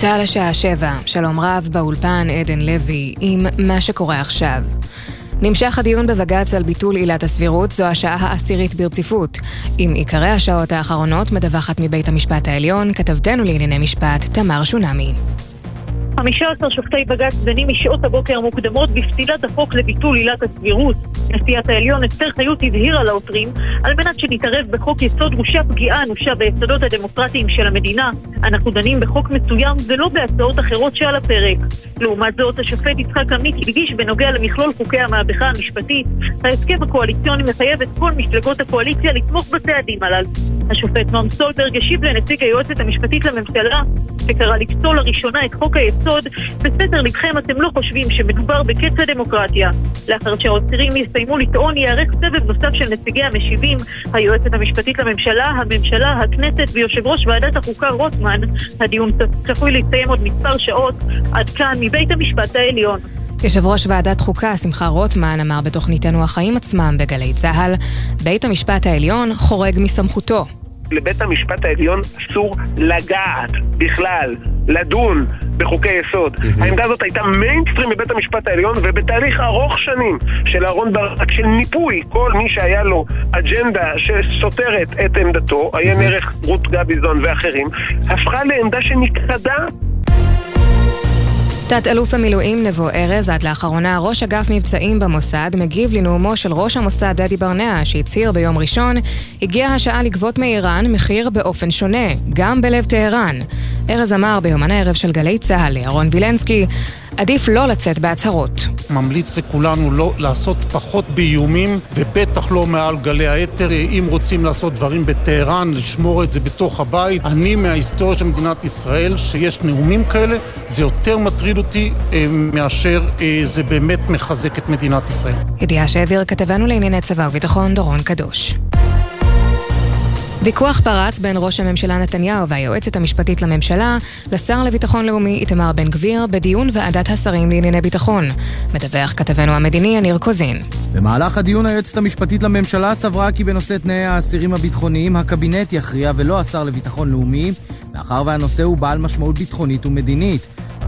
צה"ל השעה שבע, שלום רב באולפן עדן לוי עם מה שקורה עכשיו. נמשך הדיון בבג"ץ על ביטול עילת הסבירות, זו השעה העשירית ברציפות. עם עיקרי השעות האחרונות מדווחת מבית המשפט העליון, כתבתנו לענייני משפט, תמר שונמי. 15 שופטי בג"ץ דנים משעות הבוקר המוקדמות בפסילת החוק לביטול עילת הסבירות. נשיאת העליון אסתר חיות הבהירה לעותרים על מנת שנתערב בחוק יסוד דרושה פגיעה אנושה ביסודות הדמוקרטיים של המדינה. אנחנו דנים בחוק מסוים ולא בהצעות אחרות שעל הפרק. לעומת זאת, השופט יצחק עמית הדגיש בנוגע למכלול חוקי המהפכה המשפטית, ההסכם הקואליציוני מחייב את כל מפלגות הקואליציה לתמוך בצעדים הללו. השופט נועם סולברג השיב לנציג היועצת המשפטית לממשלה, שקרא לפסול לראשונה את חוק היסוד, בסדר לבכם אתם לא חושבים שמדובר בקץ הדמוקרטיה. לאחר שהעותרים יסיימו לטעון ייערך סבב נוסף של נציגי המשיבים, היועצת המשפטית לממשלה, הממשלה, הכנסת ויושב ראש ועדת החוקה רוטמן. הדיון צפוי להסתיים עוד מספר שעות, עד כאן מבית המשפט העליון. יושב ראש ועדת חוקה, שמחה רוטמן, אמר בתוכניתנו החיים עצמם בגלי צה"ל, בית המשפט העליון חורג מסמכותו. לבית המשפט העליון אסור לגעת בכלל, לדון בחוקי יסוד. Mm-hmm. העמדה הזאת הייתה מיינסטרים בבית המשפט העליון ובתהליך ארוך שנים של אהרן ברק של ניפוי כל מי שהיה לו אג'נדה שסותרת את עמדתו, עיין ערך רות גביזון ואחרים, הפכה לעמדה שנכחדה תת-אלוף במילואים נבו ארז, עד לאחרונה ראש אגף מבצעים במוסד, מגיב לנאומו של ראש המוסד דדי ברנע, שהצהיר ביום ראשון, הגיעה השעה לגבות מאיראן מחיר באופן שונה, גם בלב טהרן. ארז אמר ביומן הערב של גלי צה"ל לירון וילנסקי, עדיף לא לצאת בהצהרות. ממליץ לכולנו לא לעשות פחות באיומים, ובטח לא מעל גלי האתר. אם רוצים לעשות דברים בטהרן, לשמור את זה בתוך הבית. אני מההיסטוריה של מדינת ישראל, שיש נאומים כאלה, זה יותר מטריד אותי אה, מאשר אה, זה באמת מחזק את מדינת ישראל. ידיעה שהעביר כתבנו לענייני צבא וביטחון דורון קדוש. ויכוח פרץ בין ראש הממשלה נתניהו והיועצת המשפטית לממשלה לשר לביטחון לאומי איתמר בן גביר בדיון ועדת השרים לענייני ביטחון. מדווח כתבנו המדיני יניר קוזין. במהלך הדיון היועצת המשפטית לממשלה סברה כי בנושא תנאי האסירים הביטחוניים הקבינט יכריע ולא השר לביטחון לאומי, מאחר והנושא הוא בעל משמעות ביטחונית ומדינית.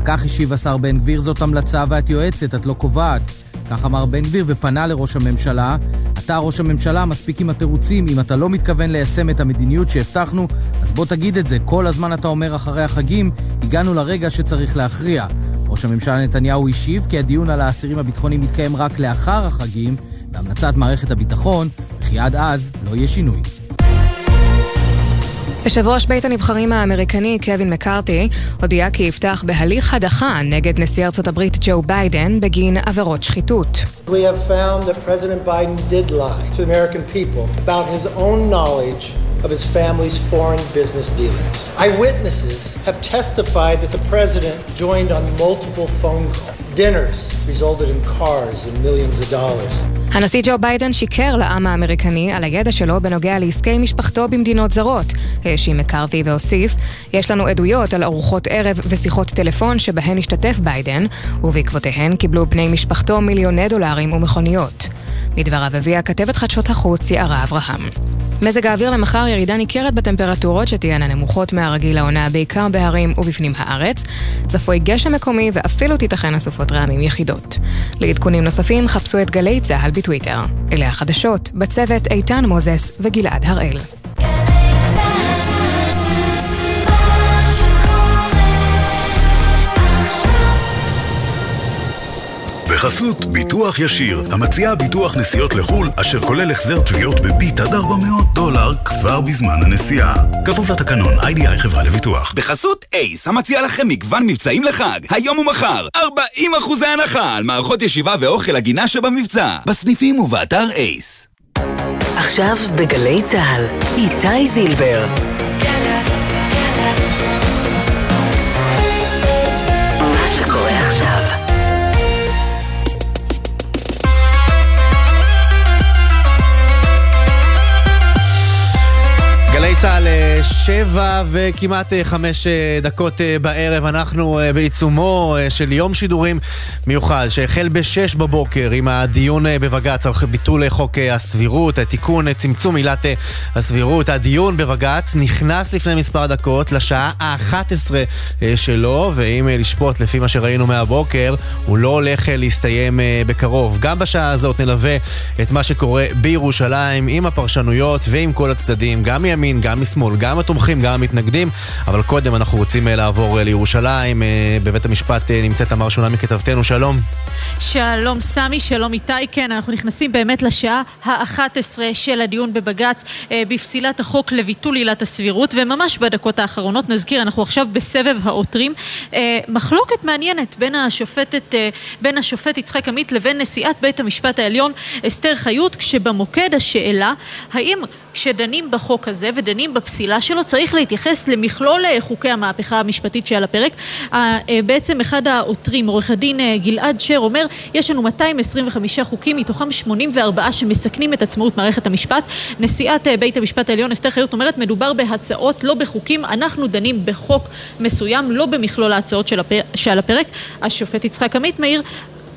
כך השיב השר בן גביר זאת המלצה ואת יועצת, את לא קובעת. כך אמר בן גביר ופנה לראש הממשלה. אתה, ראש הממשלה, מספיק עם התירוצים. אם אתה לא מתכוון ליישם את המדיניות שהבטחנו, אז בוא תגיד את זה. כל הזמן אתה אומר אחרי החגים, הגענו לרגע שצריך להכריע. ראש הממשלה נתניהו השיב כי הדיון על האסירים הביטחוניים מתקיים רק לאחר החגים, בהמלצת מערכת הביטחון, וכי עד אז לא יהיה שינוי. יושב ראש בית הנבחרים האמריקני קווין מקארתי הודיע כי יפתח בהליך הדחה נגד נשיא ארצות הברית ג'ו ביידן בגין עבירות שחיתות. We have found that President Biden did lie to the American people about his own knowledge of his family's foreign business dealings. Eyewitnesses have testified that the president joined on multiple phone calls. Dinners resulted in cars and millions of dollars. הנשיא ג'ו ביידן שיקר לעם האמריקני על הידע שלו בנוגע לעסקי משפחתו במדינות זרות. האשים מקארתי והוסיף, יש לנו עדויות על ארוחות ערב ושיחות טלפון שבהן השתתף ביידן, ובעקבותיהן קיבלו בני משפחתו מיליוני דולרים ומכוניות. מדבריו הביאה כתבת חדשות החוץ יערה אברהם. מזג האוויר למחר ירידה ניכרת בטמפרטורות שתהיינה נמוכות מהרגיל לעונה בעיקר בהרים ובפנים הארץ. צפוי גשם מקומי ואפילו תיתכן אסופות רעמים יחידות. לעדכונים נוספים חפשו את גלי צה"ל בטוויטר. אלה החדשות, בצוות איתן מוזס וגלעד הראל. בחסות ביטוח ישיר, המציעה ביטוח נסיעות לחו"ל, אשר כולל החזר תביעות בביט עד 400 דולר כבר בזמן הנסיעה. כפוף לתקנון, איי-די-איי חברה לביטוח. בחסות אייס, המציע לכם מגוון מבצעים לחג, היום ומחר, 40 אחוזי הנחה על מערכות ישיבה ואוכל הגינה שבמבצע, בסניפים ובאתר אייס. עכשיו בגלי צה"ל, איתי זילבר. גלי שבע וכמעט אה, חמש אה, דקות אה, בערב, אנחנו בעיצומו של יום שידורים מיוחד שהחל בשש בבוקר עם הדיון בבג"ץ על ביטול חוק הסבירות, תיקון צמצום עילת הסבירות. הדיון בבג"ץ נכנס לפני מספר דקות לשעה ה-11 שלו, ואם לשפוט לפי מה שראינו מהבוקר, הוא לא הולך להסתיים בקרוב. גם בשעה הזאת נלווה את מה שקורה בירושלים עם הפרשנויות ועם כל הצדדים, גם מימין, גם משמאל, גם התומכים, גם המתנגדים, אבל קודם אנחנו רוצים אה, לעבור אה, לירושלים. אה, בבית המשפט נמצאת תמר שולמי כתבתנו, שלום. שלום סמי, שלום איתי. כן, אנחנו נכנסים באמת לשעה ה-11 של הדיון בבג"ץ בפסילת החוק לביטול עילת הסבירות, וממש בדקות האחרונות, נזכיר, אנחנו עכשיו בסבב העותרים. מחלוקת מעניינת בין השופטת, בין השופט יצחק עמית לבין נשיאת בית המשפט העליון אסתר חיות, כשבמוקד השאלה האם כשדנים בחוק הזה ודנים בפסילה שלו צריך להתייחס למכלול אה, חוקי המהפכה המשפטית שעל הפרק. אה, בעצם אחד העותרים, עורך הדין אה, גלעד שר, אומר יש לנו 225 חוקים, מתוכם 84 שמסכנים את עצמאות מערכת המשפט. נשיאת בית המשפט העליון אסתר חיות אומרת מדובר בהצעות, לא בחוקים, אנחנו דנים בחוק מסוים, לא במכלול ההצעות שעל הפרק. השופט יצחק עמית מאיר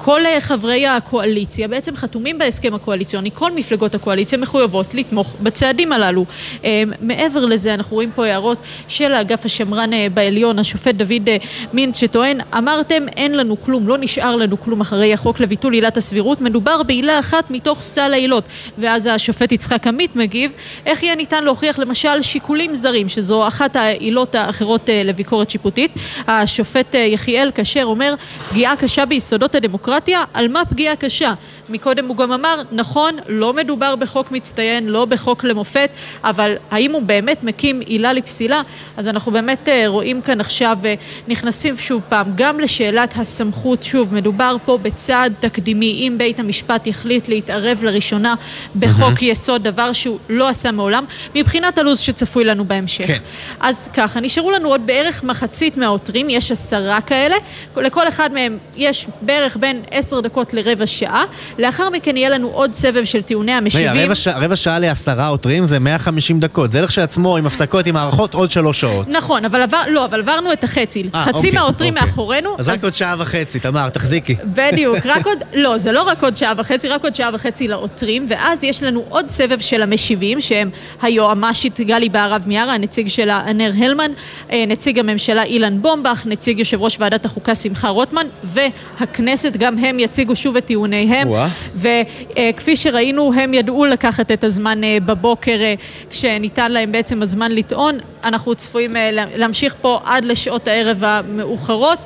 כל אה, חברי הקואליציה בעצם חתומים בהסכם הקואליציוני, כל מפלגות הקואליציה מחויבות לתמוך בצעדים הללו. אה, מעבר לזה אנחנו רואים פה הערות של האגף השמרן אה, בעליון, השופט דוד מינט שטוען, אמרתם אין לנו כלום, לא נשאר לנו כלום אחרי החוק לביטול עילת הסבירות, מדובר בעילה אחת מתוך סל העילות. ואז השופט יצחק עמית מגיב, איך יהיה ניתן להוכיח למשל שיקולים זרים, שזו אחת העילות האחרות לביקורת שיפוטית. השופט יחיאל כשר אומר, פגיעה קשה ביסודות הדמוקרטיה הדמוקרטיה, על מה פגיעה קשה? מקודם הוא גם אמר, נכון, לא מדובר בחוק מצטיין, לא בחוק למופת, אבל האם הוא באמת מקים עילה לפסילה? אז אנחנו באמת אה, רואים כאן עכשיו, אה, נכנסים שוב פעם, גם לשאלת הסמכות, שוב, מדובר פה בצעד תקדימי, אם בית המשפט יחליט להתערב לראשונה בחוק mm-hmm. יסוד, דבר שהוא לא עשה מעולם, מבחינת הלו"ז שצפוי לנו בהמשך. כן. אז ככה, נשארו לנו עוד בערך מחצית מהעותרים, יש עשרה כאלה, לכל אחד מהם יש בערך בין עשר דקות לרבע שעה. לאחר מכן יהיה לנו עוד סבב של טיעוני המשיבים. רגע, רבע, ש... רבע שעה לעשרה עותרים זה 150 דקות. זה לכשעצמו, עם הפסקות, עם הערכות, עוד שלוש שעות. נכון, אבל עבר, לא, אבל עברנו את החצי. 아, אה, חצי אוקיי, מהעותרים אוקיי. מאחורינו. אז, אז רק עוד שעה וחצי, תמר, תחזיקי. בדיוק, רק עוד, לא, זה לא רק עוד שעה וחצי, רק עוד שעה וחצי לעותרים, ואז יש לנו עוד סבב של המשיבים, שהם היועמ"שית גלי בהרב מיארה, הנציג שלה ענר הלמן, אה, נציג הממשלה אילן בומבך, נציג יושב ראש ועדת החוקה שמחה רוטמן, והכנסת, גם הם יציגו שוב את טיעוניהם. וכפי שראינו, הם ידעו לקחת את הזמן אה, בבוקר אה, כשניתן להם בעצם הזמן לטעון. אנחנו צפויים אה, להמשיך פה עד לשעות הערב המאוחרות,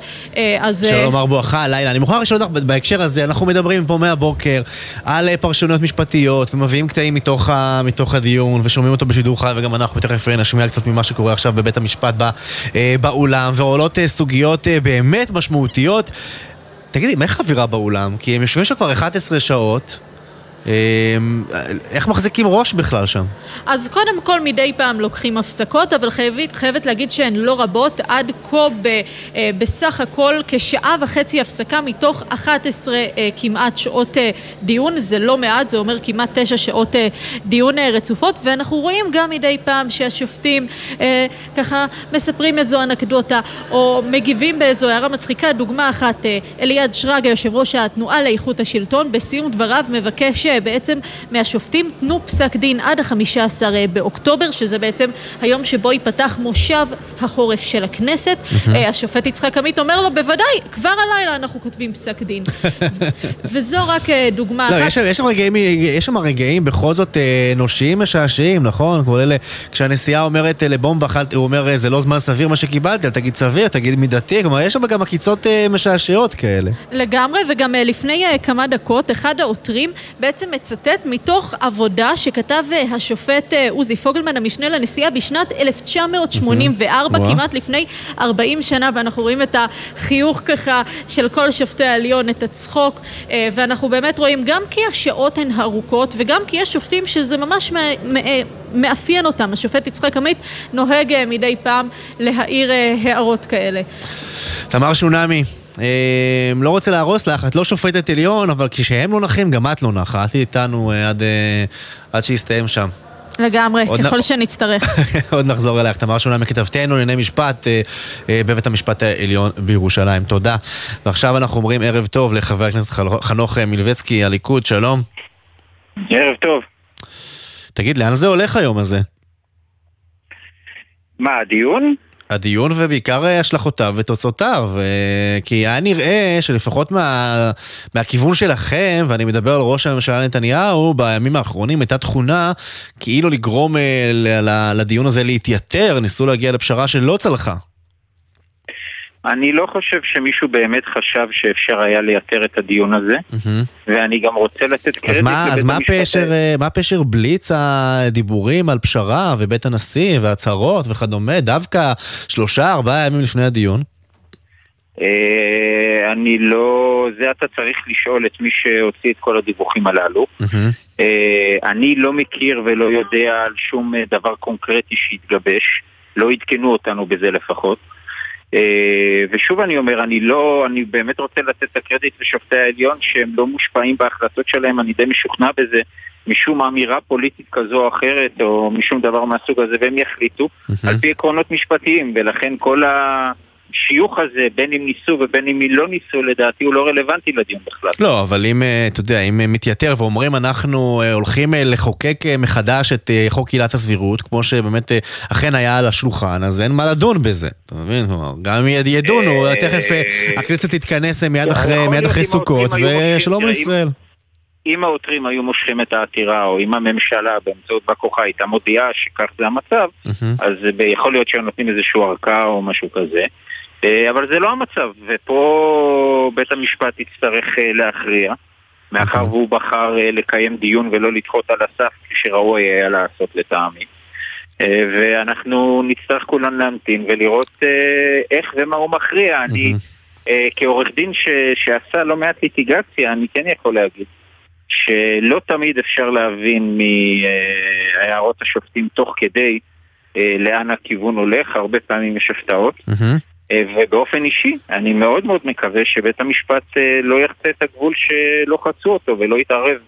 אז... שלום לומר בואכה הלילה. אני מוכרח לשאול אותך בהקשר הזה, אנחנו מדברים פה מהבוקר על פרשנויות משפטיות ומביאים קטעים מתוך, ה, מתוך הדיון ושומעים אותו בשידור חי וגם אנחנו תכף נשמיע קצת ממה שקורה עכשיו בבית המשפט באולם ועולות סוגיות באמת משמעותיות תגידי, מה איך האווירה באולם? כי הם יושבים שם כבר 11 שעות. אמ, איך מחזיקים ראש בכלל שם? אז קודם כל מדי פעם לוקחים הפסקות, אבל חייבת, חייבת להגיד שהן לא רבות. עד כה ב, אה, בסך הכל כשעה וחצי הפסקה מתוך 11 אה, כמעט שעות אה, דיון. זה לא מעט, זה אומר כמעט תשע שעות דיון רצופות, ואנחנו רואים גם מדי פעם שהשופטים ככה מספרים איזו אנקדוטה, או מגיבים באיזו הערה מצחיקה. דוגמה אחת, אליעד שרגא, יושב ראש התנועה לאיכות השלטון, בסיום דבריו מבקש בעצם מהשופטים תנו פסק דין עד החמישה עשר אה, באוקטובר, שזה בעצם היום שבו ייפתח מושב החורף של הכנסת. אה, השופט יצחק עמית אומר לו, בוודאי, כבר הלילה אנחנו כותבים פסק דין. וזו רק אה, דוגמה לא, אחת. יש, יש, שם רגעים, יש שם רגעים בכל זאת אנושיים משעשעים, נכון? כמו אלה, כשהנשיאה אומרת לבומבה, הוא אומר, זה לא זמן סביר מה שקיבלתי, תגיד סביר, תגיד מידתי, כלומר, יש שם גם עקיצות משעשעות כאלה. לגמרי, וגם לפני כמה דקות, אחד העותרים בעצם... בעצם מצטט מתוך עבודה שכתב אה, השופט אה, עוזי פוגלמן, המשנה לנשיאה, בשנת 1984, כמעט לפני 40 שנה, ואנחנו רואים את החיוך ככה של כל שופטי העליון, את הצחוק, אה, ואנחנו באמת רואים גם כי השעות הן ארוכות, וגם כי יש שופטים שזה ממש מאפיין אותם. השופט יצחק עמית נוהג מדי פעם להעיר הערות כאלה. תמר שונמי, לא רוצה להרוס לך, את לא שופטת עליון, אבל כשהם לא נחים, גם את לא נחה. את איתנו אה, עד, אה, עד שיסתיים שם. לגמרי, ככל שנצטרך. עוד נחזור אלייך. תמר שונה מכתבתנו לענייני משפט בבית המשפט העליון בירושלים. תודה. ועכשיו אנחנו אומרים ערב טוב לחבר הכנסת חנוך מלביצקי, הליכוד, שלום. ערב טוב. תגיד, לאן זה הולך היום הזה? מה, הדיון? הדיון ובעיקר השלכותיו ותוצאותיו, כי היה נראה שלפחות מה, מהכיוון שלכם, ואני מדבר על ראש הממשלה נתניהו, בימים האחרונים הייתה תכונה כאילו לגרום לדיון הזה להתייתר, ניסו להגיע לפשרה שלא צלחה. אני לא חושב שמישהו באמת חשב שאפשר היה לייתר את הדיון הזה, ואני גם רוצה לתת קרדיט לבית המשפט. אז מה פשר, מה פשר בליץ הדיבורים על פשרה ובית הנשיא והצהרות וכדומה, דווקא שלושה, ארבעה ימים לפני הדיון? אני לא... זה אתה צריך לשאול את מי שהוציא את כל הדיווחים הללו. אני לא מכיר ולא יודע על שום דבר קונקרטי שהתגבש, לא עדכנו אותנו בזה לפחות. ושוב אני אומר, אני לא, אני באמת רוצה לתת את הקרדיט לשופטי העליון שהם לא מושפעים בהחלטות שלהם, אני די משוכנע בזה, משום אמירה פוליטית כזו או אחרת, או משום דבר מהסוג הזה, והם יחליטו על פי עקרונות משפטיים, ולכן כל ה... השיוך הזה, בין אם ניסו ובין אם לא ניסו, לדעתי הוא לא רלוונטי לדיון בכלל. לא, אבל אם, אתה יודע, אם מתייתר ואומרים אנחנו הולכים לחוקק מחדש את חוק עילת הסבירות, כמו שבאמת אכן היה על השולחן, אז אין מה לדון בזה. אתה מבין? גם ידונו, תכף הכנסת תתכנס מיד אחרי, סוכות, ושלום על ישראל. אם העותרים היו מושכים את העתירה, או אם הממשלה באמצעות בא כוחה הייתה מודיעה שכך זה המצב, אז יכול להיות שהם נותנים איזושהי ארכה או משהו כזה. אבל זה לא המצב, ופה בית המשפט יצטרך להכריע, מאחר והוא בחר לקיים דיון ולא לדחות על הסף, כפי שראוי היה לעשות לטעמי. ואנחנו נצטרך כולן להמתין ולראות איך ומה הוא מכריע. אני, כעורך דין ש... שעשה לא מעט ליטיגציה, אני כן יכול להגיד שלא תמיד אפשר להבין מהערות השופטים תוך כדי לאן הכיוון הולך, הרבה פעמים יש הפתעות. ובאופן אישי, אני מאוד מאוד מקווה שבית המשפט לא יחצה את הגבול שלא חצו אותו ולא יתערב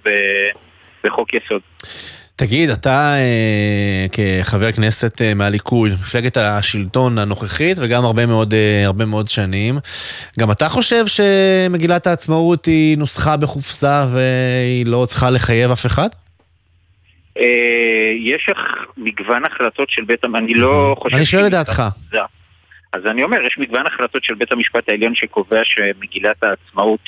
בחוק יסוד. תגיד, אתה אה, כחבר כנסת אה, מהליכוד, מפלגת השלטון הנוכחית וגם הרבה מאוד, אה, הרבה מאוד שנים, גם אתה חושב שמגילת העצמאות היא נוסחה בחופזה והיא לא צריכה לחייב אף אחד? אה, יש מגוון החלטות של בית המשפט, אני לא חושב... אני שואל את דעתך. אז אני אומר, יש מגוון החלטות של בית המשפט העליון שקובע שמגילת העצמאות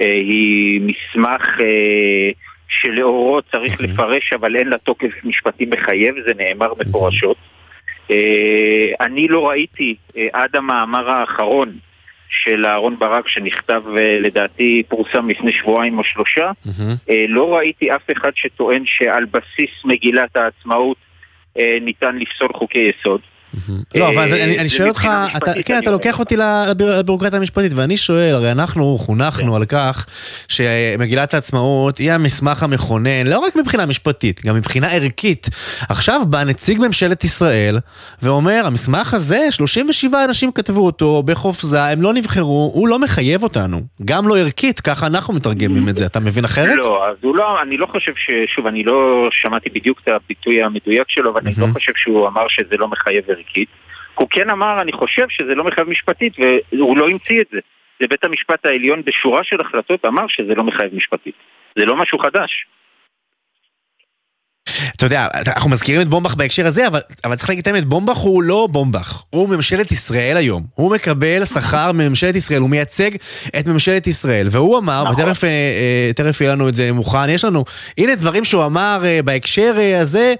אה, היא מסמך אה, שלאורו צריך לפרש, אבל אין לה תוקף משפטי מחייב, זה נאמר מפורשות. אה, אני לא ראיתי אה, עד המאמר האחרון של אהרון ברק שנכתב אה, לדעתי פורסם לפני שבועיים או שלושה, אה, לא ראיתי אף אחד שטוען שעל בסיס מגילת העצמאות אה, ניתן לפסול חוקי יסוד. לא, אבל אני שואל אותך, כן, אתה לוקח אותי לבירוקרטיה המשפטית, ואני שואל, הרי אנחנו חונכנו על כך שמגילת העצמאות היא המסמך המכונן, לא רק מבחינה משפטית, גם מבחינה ערכית. עכשיו בא נציג ממשלת ישראל ואומר, המסמך הזה, 37 אנשים כתבו אותו בחופזה, הם לא נבחרו, הוא לא מחייב אותנו. גם לא ערכית, ככה אנחנו מתרגמים את זה. אתה מבין אחרת? לא, אז הוא לא, אני לא חושב ש... שוב, אני לא שמעתי בדיוק את הביטוי המדויק שלו, אבל אני לא חושב שהוא אמר שזה לא מחייב ערכית. ערכית. הוא כן אמר, אני חושב שזה לא מחייב משפטית, והוא לא המציא את זה. זה בית המשפט העליון בשורה של החלטות אמר שזה לא מחייב משפטית. זה לא משהו חדש. אתה יודע, אנחנו מזכירים את בומבך בהקשר הזה, אבל, אבל צריך להגיד את האמת, בומבך הוא לא בומבך, הוא ממשלת ישראל היום. הוא מקבל שכר מממשלת ישראל, הוא מייצג את ממשלת ישראל. והוא אמר, נכון. ותכף אה, אה, יהיה לנו את זה מוכן, יש לנו, הנה דברים שהוא אמר אה, בהקשר הזה,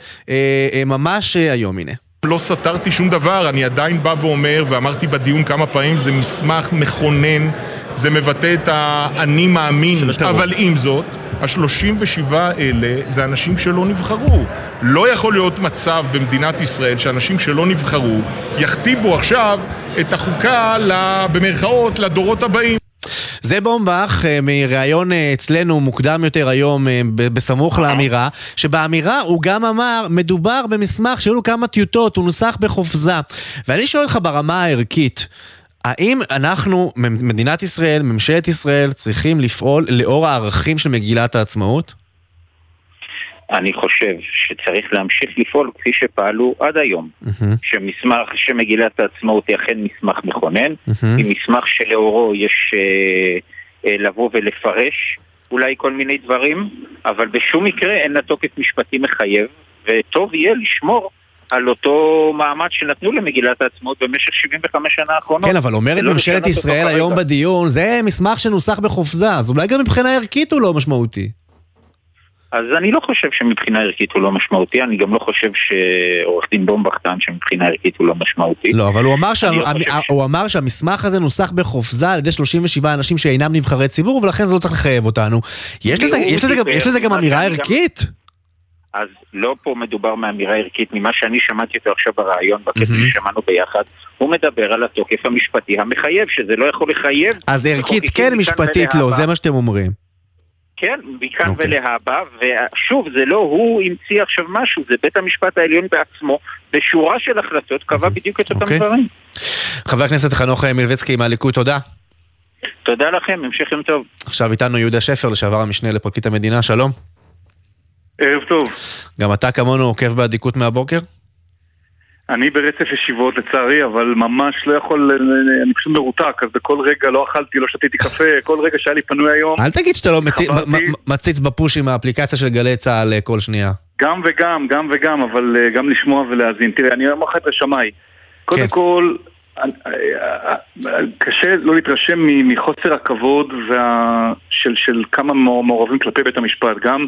ממש היום, הנה. לא סתרתי שום דבר, אני עדיין בא ואומר, ואמרתי בדיון כמה פעמים, זה מסמך מכונן, זה מבטא את האני מאמין, אבל עם זאת, ה-37 האלה זה אנשים שלא נבחרו. לא יכול להיות מצב במדינת ישראל שאנשים שלא נבחרו יכתיבו עכשיו את החוקה, במרכאות, לדורות הבאים. זה בומבך אה, מראיון אה, אצלנו מוקדם יותר היום, אה, בסמוך לאמירה, שבאמירה הוא גם אמר, מדובר במסמך שהיו לו כמה טיוטות, הוא נוסח בחופזה. ואני שואל אותך ברמה הערכית, האם אנחנו, מדינת ישראל, ממשלת ישראל, צריכים לפעול לאור הערכים של מגילת העצמאות? אני חושב שצריך להמשיך לפעול כפי שפעלו עד היום. שמסמך, שמגילת העצמאות היא אכן מסמך מכונן, היא מסמך שלאורו יש אה, אה, לבוא ולפרש אולי כל מיני דברים, אבל בשום מקרה אין לה תוקף משפטי מחייב, וטוב יהיה לשמור על אותו מעמד שנתנו למגילת העצמאות במשך 75 שנה האחרונות. כן, אבל אומרת ממשלת ישראל. היום בדיון, זה מסמך שנוסח בחופזה, אז אולי גם מבחינה ערכית הוא לא משמעותי. אז אני לא חושב שמבחינה ערכית הוא לא משמעותי, אני גם לא חושב שעורך דין בומבך טען שמבחינה ערכית הוא לא משמעותי. לא, אבל הוא אמר, שה... לא חושב הוא אמר שהמסמך הזה נוסח בחופזה על ידי 37 אנשים שאינם נבחרי ציבור, ולכן זה לא צריך לחייב אותנו. יש לזה, יש לזה, גם, יש לזה גם אמירה גם- ערכית? אז לא פה מדובר מאמירה ערכית, ממה שאני שמעתי אותו עכשיו בריאיון, בקטע מהמם. ששמענו ביחד, הוא מדבר על התוקף המשפטי המחייב, שזה לא יכול לחייב. אז ערכית כן, משפטית לא. זה מה שאתם אומרים. כן, מכאן אוקיי. ולהבא, ושוב, זה לא הוא המציא עכשיו משהו, זה בית המשפט העליון בעצמו, בשורה של החלטות, קבע בדיוק את אותם אוקיי. דברים. חבר הכנסת חנוך מלביצקי מהליכוד, תודה. תודה לכם, המשך יום טוב. עכשיו איתנו יהודה שפר, לשעבר המשנה לפרקליט המדינה, שלום. ערב טוב. גם אתה כמונו עוקב באדיקות מהבוקר? אני ברצף ישיבות לצערי, אבל ממש לא יכול, אני פשוט מרותק, אז בכל רגע לא אכלתי, לא שתיתי קפה, כל רגע שהיה לי פנוי היום. אל תגיד שאתה לא מצי- חברתי. מ- מ- מציץ בפוש עם האפליקציה של גלי צה"ל אה, כל שנייה. גם וגם, גם וגם, אבל אה, גם לשמוע ולהאזין. תראה, אני אומר לך את השמאי. קודם כל, אה, קשה לא להתרשם מחוסר הכבוד וה... של, של כמה מעור- מעורבים כלפי בית המשפט. גם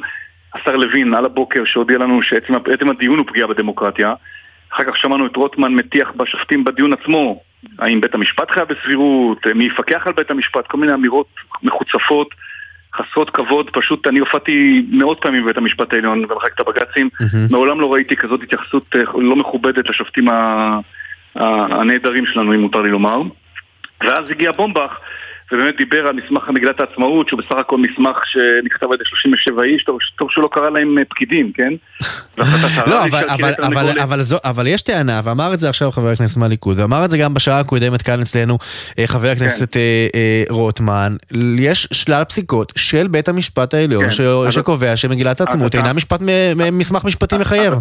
השר לוין על הבוקר שהודיע לנו שעצם עצם הדיון הוא פגיעה בדמוקרטיה. אחר כך שמענו את רוטמן מטיח בשופטים בדיון עצמו. האם בית המשפט חייב בסבירות, מי יפקח על בית המשפט, כל מיני אמירות מחוצפות. חסרות כבוד, פשוט אני הופעתי מאות פעמים בבית המשפט העליון במחלקת הבג"צים, מעולם לא ראיתי כזאת התייחסות אה, לא מכובדת לשופטים הנהדרים שלנו, אם מותר לי לומר. ואז הגיע בומבך, ובאמת דיבר על מסמך מגילת העצמאות, שהוא בסך הכל מסמך שנכתב על ידי 37 איש, טוב, טוב שהוא לא קרא להם אה, פקידים, כן? לא, אבל, של אבל, קהילת אבל, התרנגולת. אבל, זו, אבל יש טענה, ואמר את זה עכשיו חבר הכנסת מהליכוד, ואמר את זה גם בשעה הקודמת כאן אצלנו אה, חבר הכנסת אה, אה, רוטמן, יש שלל פסיקות של בית המשפט העליון כן, ש... שקובע שמגילת העצמאות אינה משפט, מסמך משפטי מחייב.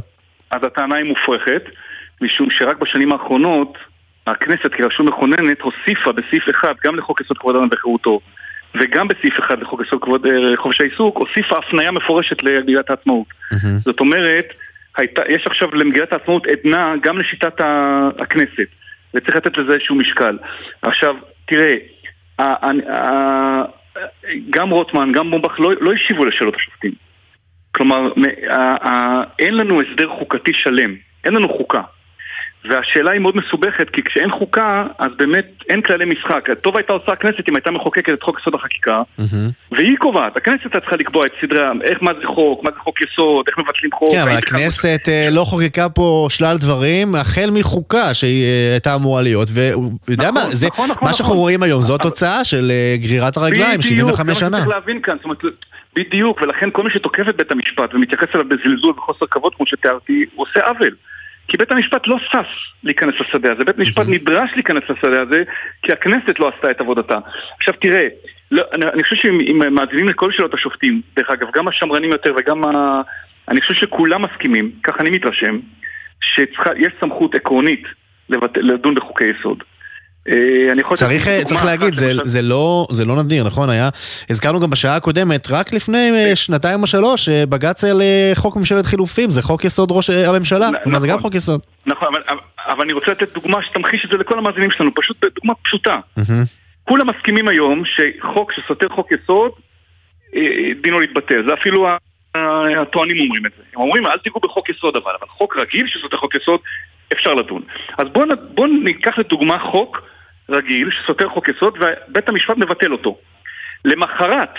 אז הטענה היא מופרכת, משום שרק בשנים האחרונות הכנסת כרשות מכוננת הוסיפה בסעיף אחד גם לחוק יסוד כבוד האדם וחירותו וגם בסעיף אחד לחוק יסוד כבוד אה, חופש העיסוק הוסיפה הפניה מפורשת למגילת העצמאות. זאת אומרת, הייתה, יש עכשיו למגילת העצמאות עדנה גם לשיטת הכנסת וצריך לתת לזה איזשהו משקל. עכשיו, תראה, גם רוטמן, גם בומבך לא, לא השיבו לשאלות השופטים. כלומר, אין לנו הסדר חוקתי שלם, אין לנו חוקה. והשאלה היא מאוד מסובכת, כי כשאין חוקה, אז באמת אין כללי משחק. טוב הייתה עושה הכנסת אם הייתה מחוקקת את חוק יסוד החקיקה, והיא קובעת, הכנסת הייתה צריכה לקבוע את סדרי, איך, מה זה חוק, מה זה חוק יסוד, איך מבטלים חוק. כן, אבל הכנסת אה, לא חוקקה פה שלל דברים, החל מחוקה שהיא אה, הייתה אמורה להיות, ויודע מה, זה- נכון, נכון, מה שאנחנו נכון. רואים היום זו התוצאה של אה, גרירת הרגליים, 75 בדיוק, זה שנה. בדיוק, ולכן כל מי שתוקף את בית המשפט ומתייחס אליו בזלזול וחוסר כבוד, כמו שתיארתי, הוא עושה עוול. כי בית המשפט לא שש להיכנס לשדה הזה, בית המשפט נדרש להיכנס לשדה הזה, כי הכנסת לא עשתה את עבודתה. עכשיו תראה, לא, אני, אני חושב שאם אם מאזינים לכל שאלות השופטים, דרך אגב, גם השמרנים יותר וגם ה... אני חושב שכולם מסכימים, כך אני מתרשם, שיש סמכות עקרונית. לדון בחוקי יסוד. אה, צריך, אה, צריך להגיד, זה, זה, לא, זה לא נדיר, נכון? היה, הזכרנו גם בשעה הקודמת, רק לפני אה, שנתיים או שלוש, בג"ץ על חוק ממשלת חילופים, זה חוק יסוד ראש הממשלה, כלומר זה גם חוק יסוד. נכון, אבל, אבל, אני רוצה לתת דוגמה שתמחיש את זה לכל המאזינים שלנו, פשוט דוגמה פשוטה. כולם מסכימים היום שחוק שסותר חוק יסוד, דינו להתבטל. זה אפילו הטוענים אומרים את זה. הם אומרים, אל תיגעו בחוק יסוד אבל, אבל חוק רגיל שסותר חוק יסוד, אפשר לדון. אז בואו בוא ניקח לדוגמה חוק רגיל שסותר חוק יסוד ובית המשפט מבטל אותו. למחרת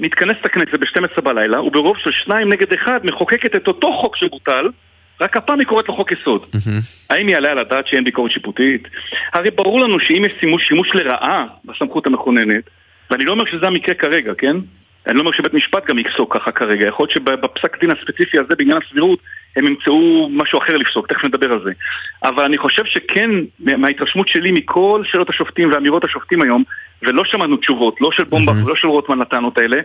מתכנסת הכנסת ב-12 בלילה, וברוב של שניים נגד אחד מחוקקת את אותו חוק שבוטל, רק הפעם היא קוראת לו חוק יסוד. האם יעלה על הדעת שאין ביקורת שיפוטית? הרי ברור לנו שאם יש שימוש, שימוש לרעה בסמכות המכוננת, ואני לא אומר שזה המקרה כרגע, כן? אני לא אומר שבית משפט גם יפסוק ככה כרגע, יכול להיות שבפסק דין הספציפי הזה בעניין הסבירות הם ימצאו משהו אחר לפסוק, תכף נדבר על זה. אבל אני חושב שכן, מההתרשמות שלי מכל שאלות השופטים ואמירות השופטים היום, ולא שמענו תשובות, לא של בומבך ולא של רוטמן לטענות האלה,